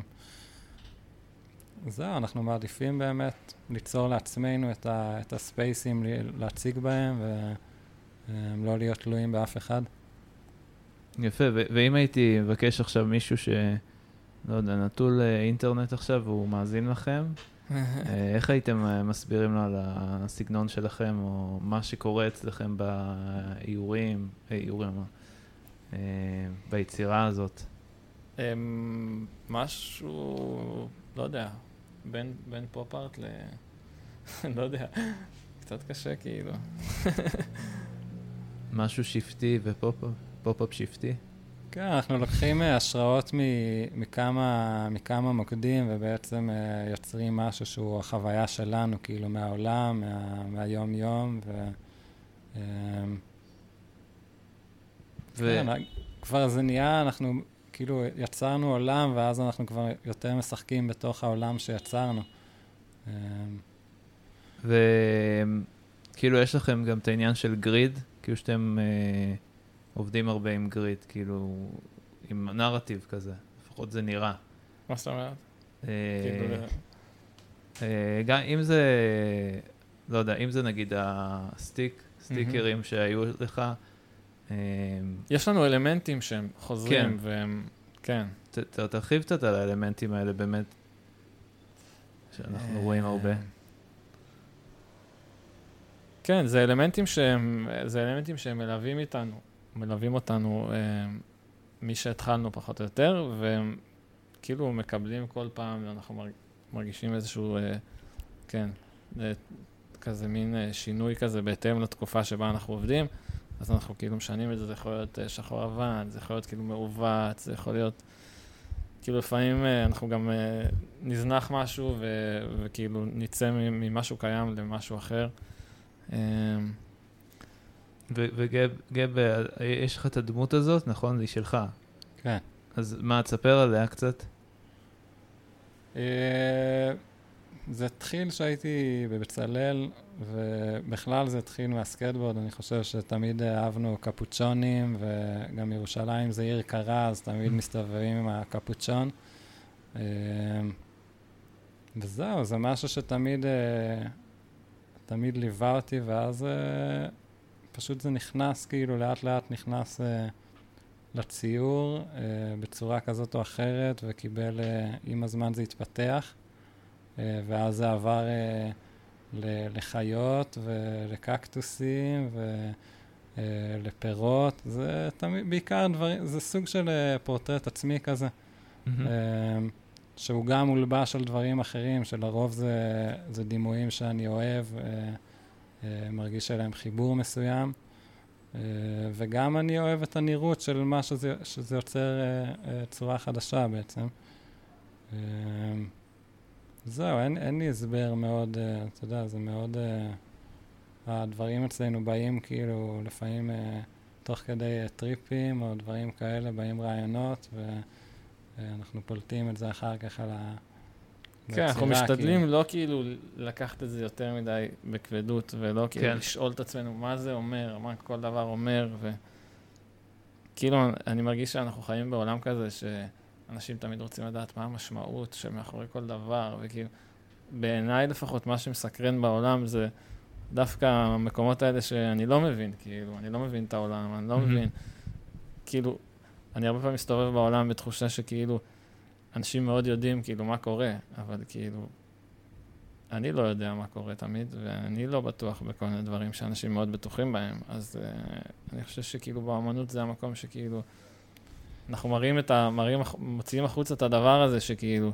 זהו, אנחנו מעדיפים באמת ליצור לעצמנו את, ה, את הספייסים ל- להציג בהם, ו... הם לא להיות תלויים באף אחד. יפה, ו- ואם הייתי מבקש עכשיו מישהו ש... לא יודע, נטול אה, אינטרנט עכשיו והוא מאזין לכם, אה, איך הייתם אה, מסבירים לו על הסגנון שלכם, או מה שקורה אצלכם באיורים, אה, איורים? אה, ביצירה הזאת? אמ, משהו, לא יודע, בין, בין פופ-ארט ל... לא יודע, קצת קשה כאילו. משהו שבטי ו pop-up pop-up שבטי? כן, אנחנו לוקחים אה, השראות מ- מכמה, מכמה מוקדים ובעצם אה, יוצרים משהו שהוא החוויה שלנו, כאילו מהעולם, מה, מהיום-יום, ו... אמ, ו- כן, כבר זה נהיה, אנחנו כאילו יצרנו עולם ואז אנחנו כבר יותר משחקים בתוך העולם שיצרנו. אמ, וכאילו יש לכם גם את העניין של גריד, כאילו שאתם אה, עובדים הרבה עם גריד, כאילו עם נרטיב כזה, לפחות זה נראה. מה זאת אומרת? אה, כאילו, אה, גם אם זה, לא יודע, אם זה נגיד הסטיק, סטיקרים שהיו לך, יש לנו אלמנטים שהם חוזרים, כן. והם, כן. ת- ת- תרחיב קצת על האלמנטים האלה באמת, שאנחנו רואים אה, הרבה. כן, זה אלמנטים שהם, זה אלמנטים שהם מלווים איתנו, מלווים אותנו אה, משהתחלנו פחות או יותר, והם כאילו מקבלים כל פעם, אנחנו מרג- מרגישים איזשהו, אה, כן, אה, כזה מין אה, שינוי כזה בהתאם לתקופה שבה אנחנו עובדים, אז אנחנו כאילו משנים את זה, זה יכול להיות אה, שחור לבן, זה יכול להיות כאילו מעוות, זה יכול להיות כאילו לפעמים אה, אנחנו גם אה, נזנח משהו ו- וכאילו נצא ממשהו קיים למשהו אחר. אה, וגב, גב, יש לך את הדמות הזאת, נכון? היא שלך. כן. אז מה, תספר עליה קצת. זה התחיל כשהייתי בבצלאל, ובכלל זה התחיל מהסקטבורד, אני חושב שתמיד אהבנו קפוצ'ונים, וגם ירושלים זה עיר קרה, אז תמיד מסתובבים עם הקפוצ'ון. אה, וזהו, זה משהו שתמיד אה, תמיד ליווה אותי, ואז אה, פשוט זה נכנס, כאילו לאט לאט נכנס לציור בצורה כזאת או אחרת, וקיבל, עם הזמן זה התפתח. אה, ואז זה עבר אה, לחיות ולקקטוסים ולפירות. אה, זה תמיד, בעיקר דברים, זה סוג של פורטרט עצמי כזה, mm-hmm. שהוא גם מולבש על דברים אחרים, שלרוב זה, זה דימויים שאני אוהב, מרגיש עליהם חיבור מסוים. וגם אני אוהב את הנראות של מה שזה, שזה יוצר צורה חדשה בעצם. זהו, אין, אין לי הסבר מאוד, uh, אתה יודע, זה מאוד... Uh, הדברים אצלנו באים כאילו לפעמים uh, תוך כדי uh, טריפים או דברים כאלה, באים רעיונות ואנחנו uh, פולטים את זה אחר כך על ה... כן, אנחנו משתדלים כאילו. לא כאילו לקחת את זה יותר מדי בכבדות, ולא כאילו כן. לשאול את עצמנו מה זה אומר, מה כל דבר אומר, וכאילו אני מרגיש שאנחנו חיים בעולם כזה ש... אנשים תמיד רוצים לדעת מה המשמעות שמאחורי כל דבר, וכאילו, בעיניי לפחות, מה שמסקרן בעולם זה דווקא המקומות האלה שאני לא מבין, כאילו, אני לא מבין את העולם, אני לא mm-hmm. מבין. כאילו, אני הרבה פעמים מסתובב בעולם בתחושה שכאילו, אנשים מאוד יודעים כאילו מה קורה, אבל כאילו, אני לא יודע מה קורה תמיד, ואני לא בטוח בכל מיני דברים שאנשים מאוד בטוחים בהם, אז uh, אני חושב שכאילו באמנות זה המקום שכאילו... אנחנו מראים את ה... מראים, מוציאים החוצה את הדבר הזה שכאילו...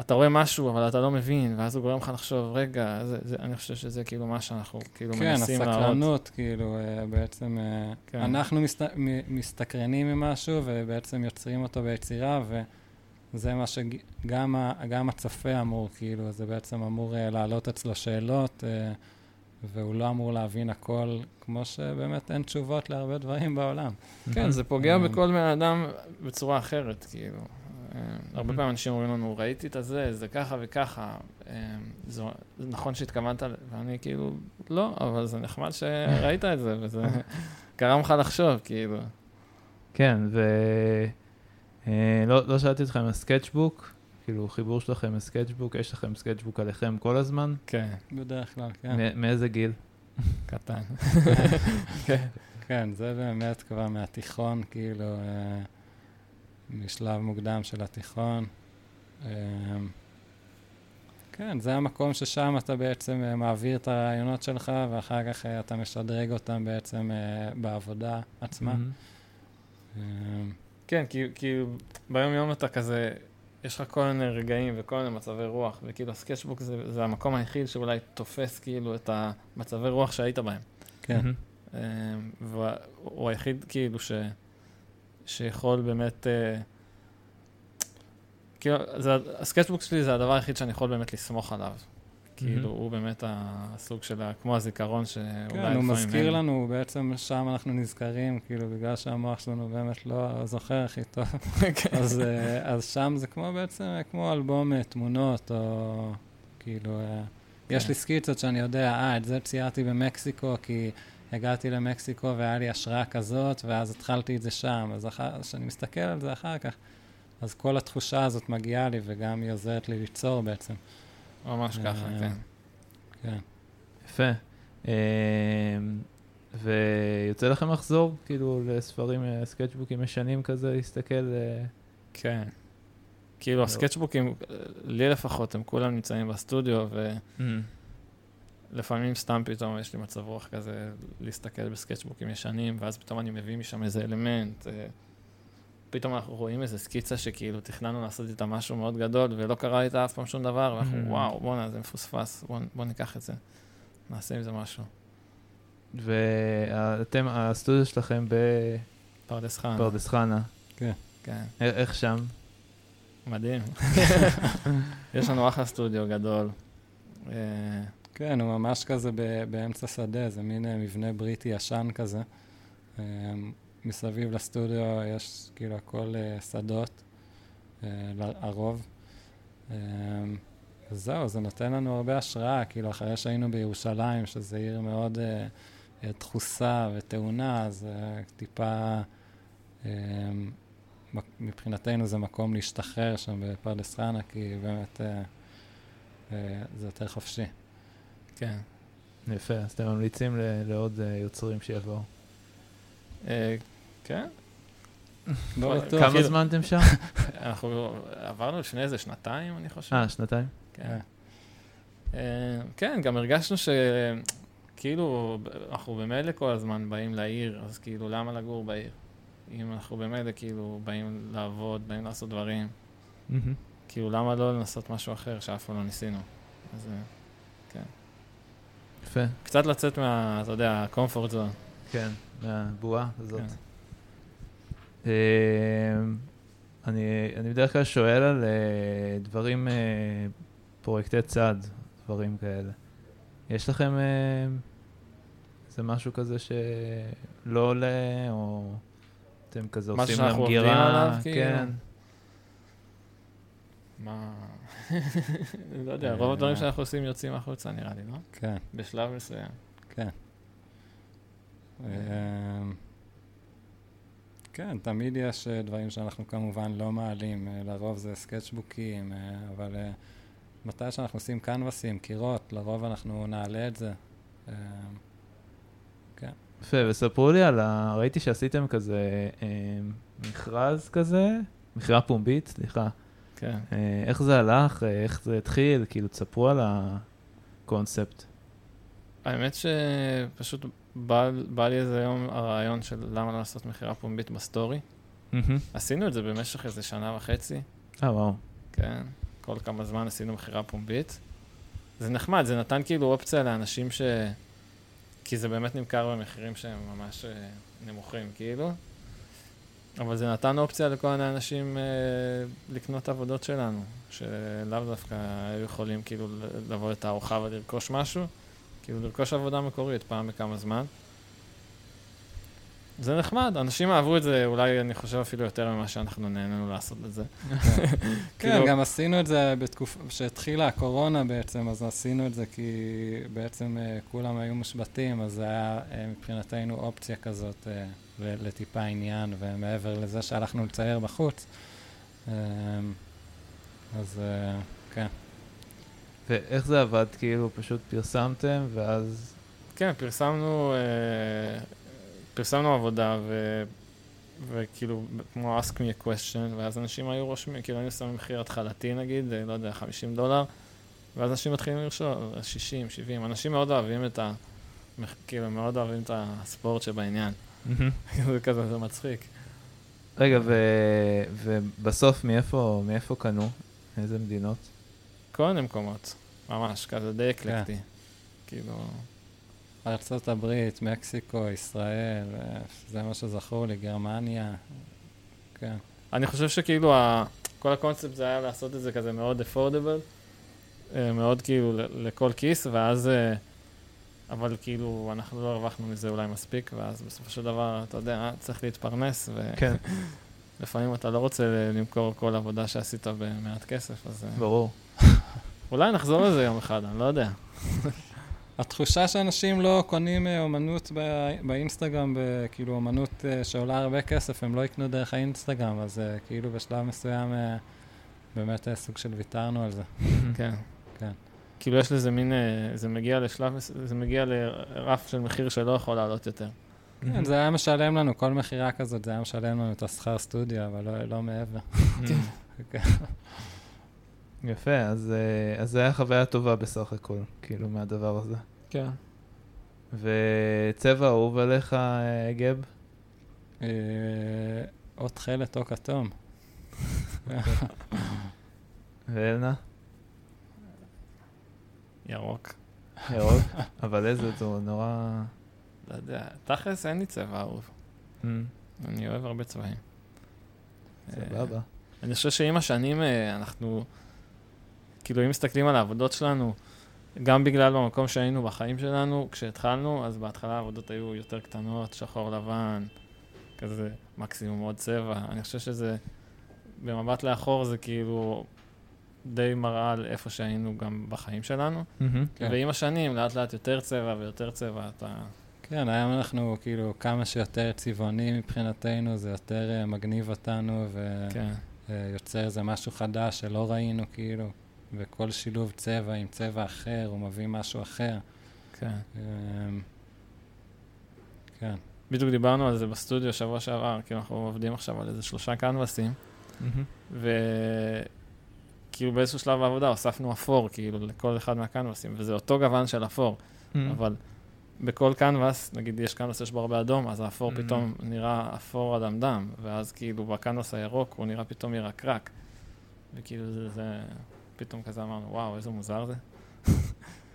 אתה רואה משהו, אבל אתה לא מבין, ואז הוא גורם לך לחשוב, רגע, זה, זה, אני חושב שזה כאילו מה שאנחנו כאילו כן, מנסים להראות. כן, הסקרנות, כאילו, אה, בעצם, אה, כן. אנחנו מסת, מסתקרנים ממשהו, ובעצם יוצרים אותו ביצירה, וזה מה שגם הצופה אמור, כאילו, זה בעצם אמור אה, להעלות אצלו שאלות. והוא לא אמור להבין הכל, כמו שבאמת אין תשובות להרבה דברים בעולם. כן, זה פוגע אה, בכל בן אדם בצורה אחרת, כאילו. אה, הרבה פעמים אנשים אומרים לנו, ראיתי את הזה, זה ככה וככה. אה, זה נכון שהתכוונת, ואני כאילו, לא, אבל זה נחמד שראית את זה, וזה גרם לך לחשוב, כאילו. כן, ולא לא שאלתי אותך עם ה sketchbook, כאילו, חיבור שלכם ל sketchbook, יש לכם sketchbook עליכם כל הזמן? כן. בדרך כלל, כן. מאיזה גיל? קטן. כן. כן, זה באמת כבר מהתיכון, כאילו, אה, משלב מוקדם של התיכון. אה, כן, זה המקום ששם אתה בעצם אה, מעביר את הרעיונות שלך, ואחר כך אתה משדרג אותם בעצם בעבודה עצמה. כן, כי ביום יום אתה כזה יש לך כל מיני רגעים וכל מיני מצבי רוח, וכאילו הסקצ'בוק זה, זה המקום היחיד שאולי תופס כאילו את המצבי רוח שהיית בהם. כן. Mm-hmm. והוא היחיד כאילו ש, שיכול באמת, uh, כאילו, זה, הסקצ'בוק שלי זה הדבר היחיד שאני יכול באמת לסמוך עליו. כאילו, mm-hmm. הוא באמת הסוג של, כמו הזיכרון שאולי כן, לפעמים... כן, הוא מזכיר אין... לנו, בעצם שם אנחנו נזכרים, כאילו, בגלל שהמוח שלנו באמת לא זוכר הכי טוב. אז, אה, אז שם זה כמו בעצם, כמו אלבום אה, תמונות, או כאילו, אה, כן. יש לי סקיצות שאני יודע, אה, את זה ציירתי במקסיקו, כי הגעתי למקסיקו והיה לי השראה כזאת, ואז התחלתי את זה שם. אז כשאני מסתכל על זה אחר כך, אז כל התחושה הזאת מגיעה לי, וגם היא עוזרת לי ליצור בעצם. ממש ככה, אה, כן. כן. יפה. אה, ויוצא לכם לחזור, כאילו, לספרים, אה, סקצ'בוקים ישנים כזה, להסתכל? כן. כאילו, הסקצ'בוקים, לי לפחות, הם כולם נמצאים בסטודיו, ולפעמים סתם פתאום יש לי מצב רוח כזה להסתכל בסקצ'בוקים ישנים, ואז פתאום אני מביא משם איזה אלמנט. פתאום אנחנו רואים איזה סקיצה שכאילו תכננו לעשות איתה משהו מאוד גדול, ולא קרה איתה אף פעם שום דבר, ואנחנו, אממ. וואו, בואנה, זה מפוספס, בוא, בוא ניקח את זה, נעשה עם זה משהו. ואתם, הסטודיו שלכם בפרדס חנה. פרדס חנה. כן. כן, א- איך שם? מדהים. יש לנו אחלה סטודיו גדול. אה, כן, הוא ממש כזה ב- באמצע שדה, זה מין אה, מבנה בריטי ישן כזה. מסביב לסטודיו יש כאילו הכל אה, שדות, ל- הרוב. אה, וזהו, זה נותן לנו הרבה השראה, כאילו אחרי שהיינו בירושלים, שזו עיר מאוד אה, דחוסה וטעונה, אז אה, טיפה, מק- מבחינתנו זה מקום להשתחרר שם בפרדס חנה, כי באמת אה, אה, זה יותר חופשי. כן. יפה, אז אתם ממליצים לעוד יוצרים שיבואו. כן, לא. כמה כאילו- זמן אתם שם? אנחנו עברנו לפני איזה שנתיים, אני חושב. אה, שנתיים? כן. אה, כן, גם הרגשנו שכאילו, אנחנו במילא כל הזמן באים לעיר, אז כאילו, למה לגור בעיר? אם אנחנו במילא כאילו באים לעבוד, באים לעשות דברים. כאילו, למה לא לנסות משהו אחר שאף פעם לא ניסינו? אז אה, יפה, קצת לצאת מה, אתה יודע, ה-comfort zone. כן, מהבועה הזאת. אה, אני אני בדרך כלל שואל על אה, דברים, אה, פרויקטי צד, דברים כאלה. יש לכם איזה משהו כזה שלא עולה, או אתם כזה עושים שאנחנו להם עובדים גירה? עליו, כאילו? כן. מה... לא יודע, רוב הדברים שאנחנו עושים יוצאים החוצה, נראה לי, לא? כן, בשלב מסוים. כן. כן, תמיד יש אה, דברים שאנחנו כמובן לא מעלים, אה, לרוב זה סקצ'בוקים, אה, אבל מתי שאנחנו עושים קנבסים, קירות, לרוב אנחנו נעלה את זה. אמ, יפה, וספרו לי על ה... ראיתי שעשיתם כזה אה, מכרז כזה, מכירה פומבית, סליחה. כן. אה, איך זה הלך, איך זה התחיל, כאילו תספרו על הקונספט. האמת שפשוט בא, בא לי איזה יום הרעיון של למה לא לעשות מכירה פומבית ב story. מהמם. עשינו את זה במשך איזה שנה וחצי, אה, וואו. כן? כל כמה זמן עשינו מכירה פומבית. זה נחמד, זה נתן כאילו אופציה לאנשים ש... כי זה באמת נמכר במחירים שהם ממש אה, נמוכים, כאילו. אבל זה נתן אופציה לכל מיני אנשים אה, לקנות עבודות שלנו, שלאו דווקא היו יכולים כאילו לבוא לתערוכה ולרכוש משהו, כאילו לרכוש עבודה מקורית פעם בכמה זמן. זה נחמד, אנשים אהבו את זה, אולי אני חושב אפילו יותר ממה שאנחנו נהנינו לעשות את זה. כן, כאילו- גם עשינו את זה בתקופה שהתחילה הקורונה בעצם, אז עשינו את זה כי בעצם אה, כולם היו מושבתים, אז זה היה אה, מבחינתנו אופציה כזאת אה, לטיפה עניין, ומעבר לזה שהלכנו לצייר בחוץ. אז כן. ואיך זה עבד? כאילו, פשוט פרסמתם, ואז... כן, פרסמנו, אה, פרסמנו עבודה, ו, וכאילו, כמו ask me a question, ואז אנשים היו רושמים, כאילו היינו שמים מחיר התחלתי נגיד, אה, לא יודע, 50 דולר, ואז אנשים מתחילים לרשום, 60, 70, אנשים מאוד אוהבים את ה... כאילו, מאוד אוהבים את הספורט שבעניין. זה כזה, זה מצחיק. רגע, ו... ובסוף מאיפה, מאיפה קנו? איזה מדינות? כל מיני מקומות, ממש, כזה די אקלקטי. כאילו, ארצות הברית, מקסיקו, ישראל, אה, זה מה שזכור לי, גרמניה. כן. אני חושב שכאילו, ה... כל הקונספט זה היה לעשות את זה כזה מאוד אפורדבל, מאוד כאילו לכל כיס, ואז, אה, אבל כאילו, אנחנו לא הרווחנו מזה אולי מספיק, ואז בסופו של דבר, אתה יודע, צריך להתפרנס, כן, ולפעמים אתה לא רוצה למכור כל עבודה שעשית במעט כסף, אז אה, ברור. אולי נחזור לזה יום אחד, אני לא יודע. התחושה שאנשים לא קונים אה, אומנות באינסטגרם, כאילו אומנות אה, שעולה הרבה כסף, הם לא יקנו דרך האינסטגרם, אז אה, כאילו בשלב מסוים באמת סוג של ויתרנו על זה. כן. כן. כאילו יש לזה מין, זה מגיע לשלב, זה מגיע לרף של מחיר שלא יכול לעלות יותר. כן, זה היה משלם לנו, כל מכירה כזאת, זה היה משלם לנו את השכר סטודיו, אבל לא, לא מעבר. יפה, אז, אה, אז זה היה חוויה טובה בסך הכל, כאילו, מהדבר הזה. כן. וצבע אהוב עליך, אה, גב? אה, או תכלת או כתום. ואלנה? ירוק. ירוק? אבל איזה, זה נורא... לא יודע, תכלס אין לי צבע אהוב. Mm. אני אוהב הרבה צבעים. סבבה. אני חושב שעם השנים אה, אנחנו, כאילו, אם מסתכלים על העבודות שלנו, גם בגלל במקום שהיינו בחיים שלנו, כשהתחלנו, אז בהתחלה העבודות היו יותר קטנות, שחור לבן, כזה מקסימום עוד צבע. אני חושב שזה, במבט לאחור זה כאילו די מראה על איפה שהיינו גם בחיים שלנו. מהמם. כן. ועם השנים, לאט לאט יותר צבע ויותר צבע, אתה... כן, היום אנחנו כאילו כמה שיותר צבעוני מבחינתנו, זה יותר אה, מגניב אותנו כן. ויוצר איזה משהו חדש שלא ראינו כאילו, וכל שילוב צבע עם צבע אחר, הוא מביא משהו אחר. כן. אמ, כן, בדיוק דיברנו על זה בסטודיו שבוע שעבר, כאילו אנחנו עובדים עכשיו על איזה שלושה קנבסים. וכאילו באיזשהו שלב בעבודה הוספנו אפור, כאילו, לכל אחד מהקנבסים, וזה אותו גוון של אפור. אבל בכל קנבס, נגיד יש קנבס שיש בו הרבה אדום, אז האפור Mhm. פתאום נראה אפור אדמדם, ואז כאילו בקנבס הירוק הוא נראה פתאום ירקרק. וכאילו זה, זה, פתאום כזה אמרנו, וואו, איזה מוזר זה.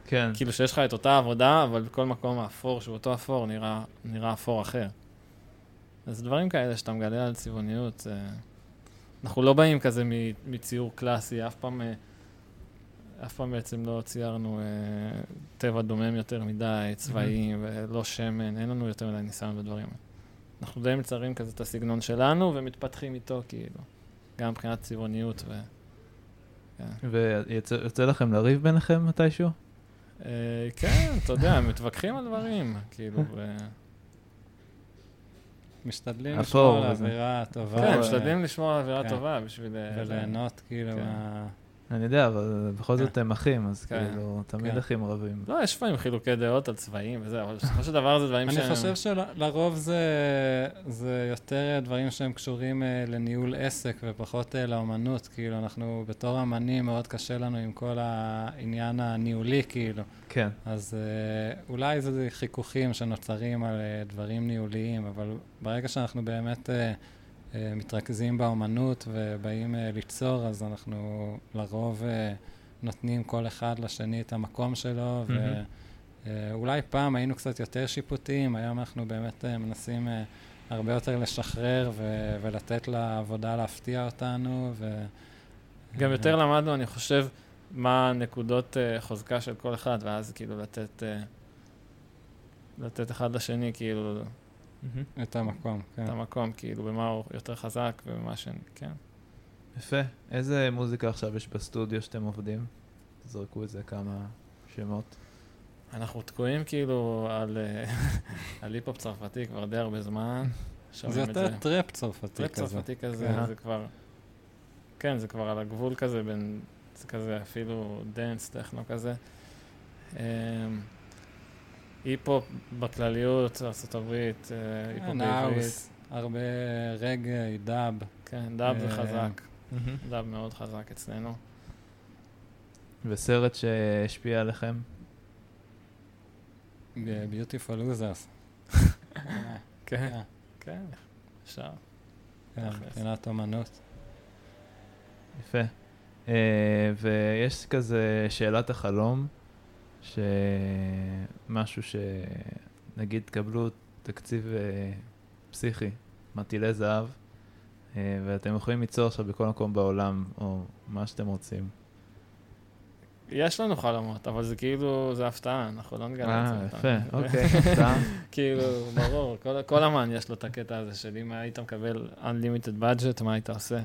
כן. כאילו שיש לך את אותה עבודה, אבל בכל מקום האפור שהוא אותו אפור נראה, נראה אפור אחר. אז דברים כאלה שאתה מגלה על צבעוניות, זה... אנחנו לא באים כזה מ- מציור קלאסי, אף פעם, אה, אף פעם בעצם לא ציירנו אה, טבע דומם יותר מדי, צבעים ולא שמן, אין לנו יותר מדי ניסיון בדברים האלה. אנחנו די מציירים כזה את הסגנון שלנו ומתפתחים איתו, כאילו, גם מבחינת צבעוניות ו... כן. ויוצא לכם לריב ביניכם מתישהו? אה, כן, אתה יודע, מתווכחים על דברים, כאילו, ו... משתדלים אפור לשמור על. אווירה טובה. כן, משתדלים לשמור על אווירה כן. טובה בשביל... אה, וליהנות כאילו כן. אני יודע, אבל בכל זאת הם אחים, אז כן. כאילו, תמיד כן. אחים רבים. לא, יש לפעמים חילוקי דעות על צבעים וזה, אבל בסופו של דבר זה דברים אני שהם... חושב שלרוב זה, זה יותר דברים שהם קשורים אה, לניהול עסק ופחות אה, לאומנות. כאילו, אנחנו בתור אמנים, מאוד קשה לנו עם כל העניין הניהולי, כאילו. כן. אז אה, אולי זה חיכוכים שנוצרים על דברים ניהוליים, אבל ברגע שאנחנו באמת מתרכזים באומנות ובאים אה, ליצור, אז אנחנו לרוב אה, נותנים כל אחד לשני את המקום שלו, מהמם. ואולי פעם היינו קצת יותר שיפוטיים, היום אנחנו באמת אה, מנסים אה, הרבה יותר לשחרר ו- ולתת לעבודה להפתיע אותנו. ו- גם אה, יותר למדנו, אני חושב, מה הנקודות אה, חוזקה של כל אחד, ואז כאילו לתת... אה, לתת אחד לשני, כאילו, מהמם. את המקום, כן. את המקום, כאילו, במה הוא יותר חזק ובמה ש... כן. יפה. איזה מוזיקה עכשיו יש בסטודיו שאתם עובדים? תזרקו איזה כמה שמות. אנחנו תקועים כאילו על, אה, על היפ-הופ צרפתי כבר די הרבה זמן. זה את יותר trap צרפתי trap כזה. צרפתי כזה, כן. זה כבר... כן, זה כבר על הגבול כזה בין... זה כזה אפילו dance, טכנו כזה. היפ-הופ בכלליות, ארה"ב, אה, היפ-הופ כן, בעברית. house, הרבה רגאיי, dub. כן, dub זה אה, חזק, dub מאוד חזק אצלנו. וסרט שהשפיע עליכם? Beautiful Losers. כן, כן, אפשר. תכלס. מבחינת אומנות. יפה. אה, ויש כזה שאלת החלום, שמשהו שנגיד תקבלו תקציב אה, פסיכי, מטילי זהב, אה, ואתם יכולים ליצור עכשיו בכל מקום בעולם, או מה שאתם רוצים. יש לנו חלומות, אבל זה כאילו, זה הפתעה, אנחנו לא נגלה את זה. אה, יפה? אוקיי, הפתעה. כאילו, ברור, כל, כל אמן יש לו את הקטע הזה של אם היית מקבל unlimited budget, מה היית עושה? אה,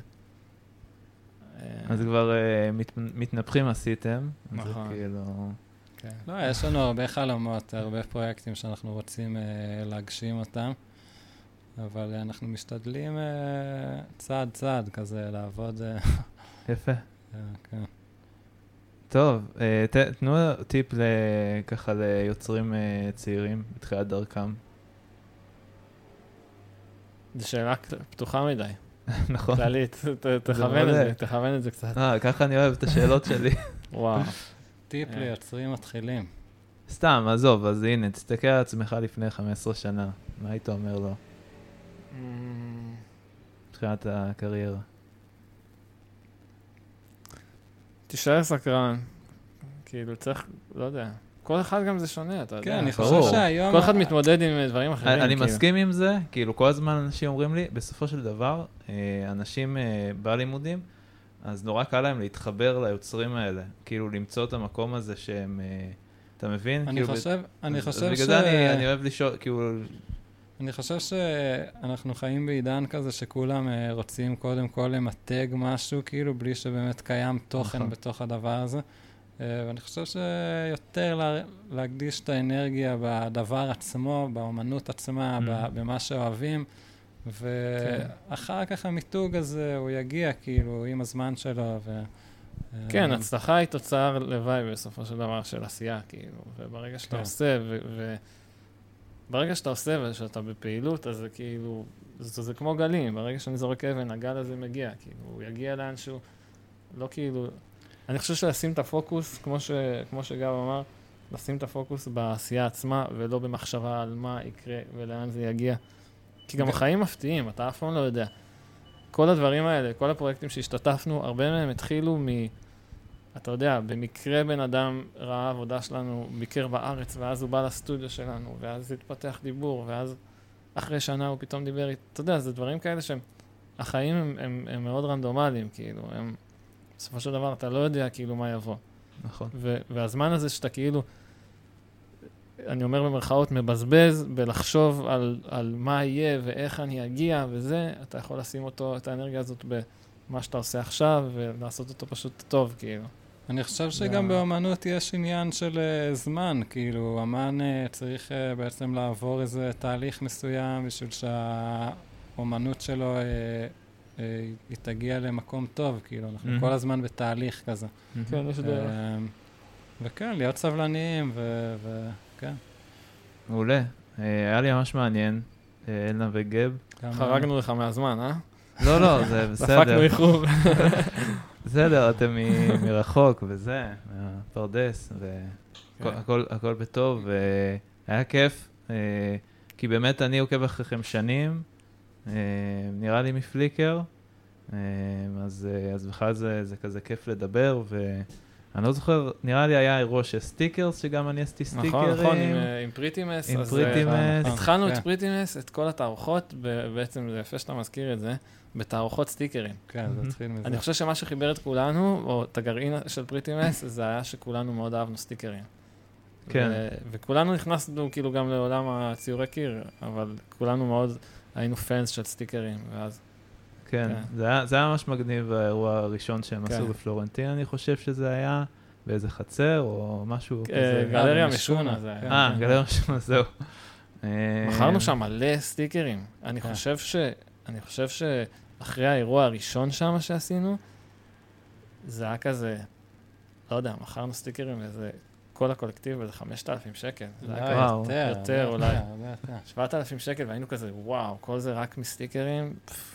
אז כבר אה, מת- מתנפחים עשיתם, אז זה נכון. כאילו... כן. לא, יש לנו הרבה חלומות, הרבה פרויקטים שאנחנו רוצים אה, להגשים אותם, אבל אה, אנחנו משתדלים אה, צעד צעד כזה לעבוד. אה, יפה. אה, כן. טוב, אה, ת, תנו טיפ ל, ככה ליוצרים אה, צעירים בתחילת דרכם. זו שאלה פתוחה מדי, נכון. כללית, תכוון את. זה, תכוון את זה קצת. אה, ככה אני אוהב את השאלות שלי. וואו. טיפ אה. ליוצרים מתחילים. סתם, עזוב, אז הנה, תסתכל על עצמך לפני 15 שנה. מה היית אומר לו? בתחילת הקריירה. תישאר סקרן. כאילו, צריך, לא יודע, כל אחד גם זה שונה, אתה יודע. כן, אני ברור. חושב שהיום... כל אחד מתמודד עם דברים אחרים. אני אני כאילו. מסכים עם זה, כאילו כל הזמן אנשים אומרים לי, בסופו של דבר, אה, אנשים אה, בלימודים, אז נורא קל להם להתחבר ליוצרים האלה, כאילו למצוא את המקום הזה שהם, אה, אתה מבין? אני כאילו, חושב, אני אז- חושב אז ש... בגלל זה אני, אני אוהב לשאול, כאילו, אני חושב שאנחנו חיים בעידן כזה שכולם אה, רוצים קודם כל למתג משהו, כאילו, בלי שבאמת קיים תוכן נכון. בתוך הדבר הזה. אה, ואני חושב שיותר לה, להקדיש את האנרגיה בדבר עצמו, באומנות עצמה. ב- במה שאוהבים, ואחר כך המיתוג הזה, הוא יגיע, כאילו, עם הזמן שלו. ו... כן, אה, הצלחה היא תוצר לוואי בסופו של דבר של עשייה, כאילו. וברגע שאתה כן. עושה, ו... ו... ברגע שאתה עושה ושאתה בפעילות, אז זה כאילו, זה, זה כמו גלים, ברגע שאני זורק אבן, הגל הזה מגיע, כאילו, הוא יגיע לאנשהו, לא כאילו... אני חושב שלשים את הפוקוס, כמו, ש... כמו שגב אמר, לשים את הפוקוס בעשייה עצמה, ולא במחשבה על מה יקרה ולאן זה יגיע. כי גם החיים מפתיעים, אתה אף פעם לא יודע. כל הדברים האלה, כל הפרויקטים שהשתתפנו, הרבה מהם התחילו מ... אתה יודע, במקרה בן אדם ראה עבודה שלנו, ביקר בארץ, ואז הוא בא לסטודיו שלנו, ואז התפתח דיבור, ואז אחרי שנה הוא פתאום דיבר איתי. אתה יודע, זה דברים כאלה שהם... החיים הם, הם, הם מאוד רנדומליים, כאילו, הם... בסופו של דבר אתה לא יודע כאילו מה יבוא. נכון. ו- והזמן הזה שאתה כאילו, אני אומר במרכאות, מבזבז בלחשוב על, על מה יהיה ואיך אני אגיע וזה, אתה יכול לשים אותו, את האנרגיה הזאת במה שאתה עושה עכשיו, ולעשות אותו פשוט טוב, כאילו. אני חושב שגם ה- באמנות יש עניין של אה, זמן, כאילו, אמן אה, צריך אה, בעצם לעבור איזה תהליך מסוים בשביל שהאומנות שלו אה, אה, היא תגיע למקום טוב, כאילו, אנחנו Mhm. כל הזמן בתהליך כזה. כן, יש דרך. וכן, להיות סבלניים, ו- וכן. מעולה. אה, היה לי ממש מעניין, אה, אלנה וגב. חרגנו לך מהזמן, אה? לא, לא, זה דפקנו בסדר. איחור. בסדר, אתם מרחוק וזה, מהפרדס, והכל כן. בטוב, והיה כיף, אה, כי באמת אני עוקב אחריכם שנים, אה, נראה לי מ Flickr, אז אז בכלל זה זה כזה כיף לדבר, ואני לא זוכר, נראה לי היה אירוע של stickers, שגם אני עשיתי סטיקרים. נכון, נכון, עם, אה, עם פריטימס. עם פריטימס. אה, נכון, התחלנו את כן. פריטימס, את כל התערוכות, בעצם זה יפה שאתה מזכיר את זה, בתערוכות סטיקרים. כן, זה. התחיל מזה. אני חושב שמה שחיבר את כולנו, או את הגרעין של פריטימס, זה היה שכולנו מאוד אהבנו סטיקרים. כן. ו- וכולנו נכנסנו כאילו גם לעולם הציורי קיר, אבל כולנו מאוד היינו פאנס של סטיקרים, ואז... כן, כן. זה היה, זה היה ממש מגניב האירוע הראשון שהם כן. עשו בפלורנטין, אני חושב שזה היה, באיזה חצר או משהו אה, כזה. גלריה משונה זה כן. היה. אה, גלריה משונה, זהו. אה, מכרנו שם מלא סטיקרים. אני כן. חושב ש... אני חושב שאחרי האירוע הראשון שם שעשינו, זה היה כזה, לא יודע, מכרנו סטיקרים לאיזה, כל הקולקטיב באיזה 5,000 שקל. זה היה לא. יותר, יותר הרבה אולי. יותר, הרבה יותר. 7,000 שקל, והיינו כזה, וואו, כל זה רק מסטיקרים, פף,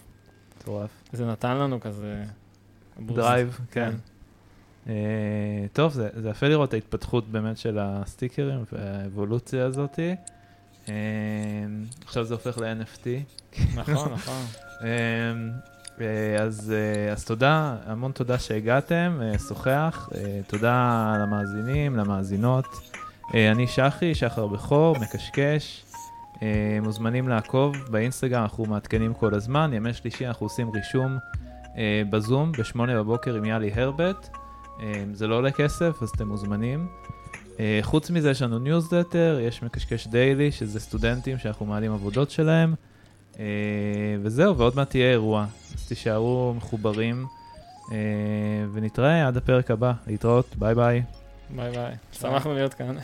מטורף. זה נתן לנו כזה... drive, כן. כן. אה, טוב, זה זה יפה לראות ההתפתחות באמת של הסטיקרים והאבולוציה הזאתי. אה, עכשיו זה הופך ל-NFT. נכון, נכון. אה, אז, אז תודה, המון תודה שהגעתם, שוחח, תודה למאזינים, למאזינות. אני שחי, שחר בכור, מקשקש. אה, מוזמנים לעקוב באינסטגרם, אנחנו מעדכנים כל הזמן. ימי שלישי אנחנו עושים רישום אה, בזום בשמונה בבוקר עם יאלי הרבט. אה, זה לא עולה כסף, אז אתם מוזמנים. חוץ מזה יש לנו ניוזלטר, יש מקשקש Daily, שזה סטודנטים שאנחנו מעלים עבודות שלהם. וזהו, ועוד מעט תהיה אירוע. אז תישארו מחוברים, אה, ונתראה עד הפרק הבא. להתראות, ביי ביי. ביי ביי. שמחנו להיות כאן.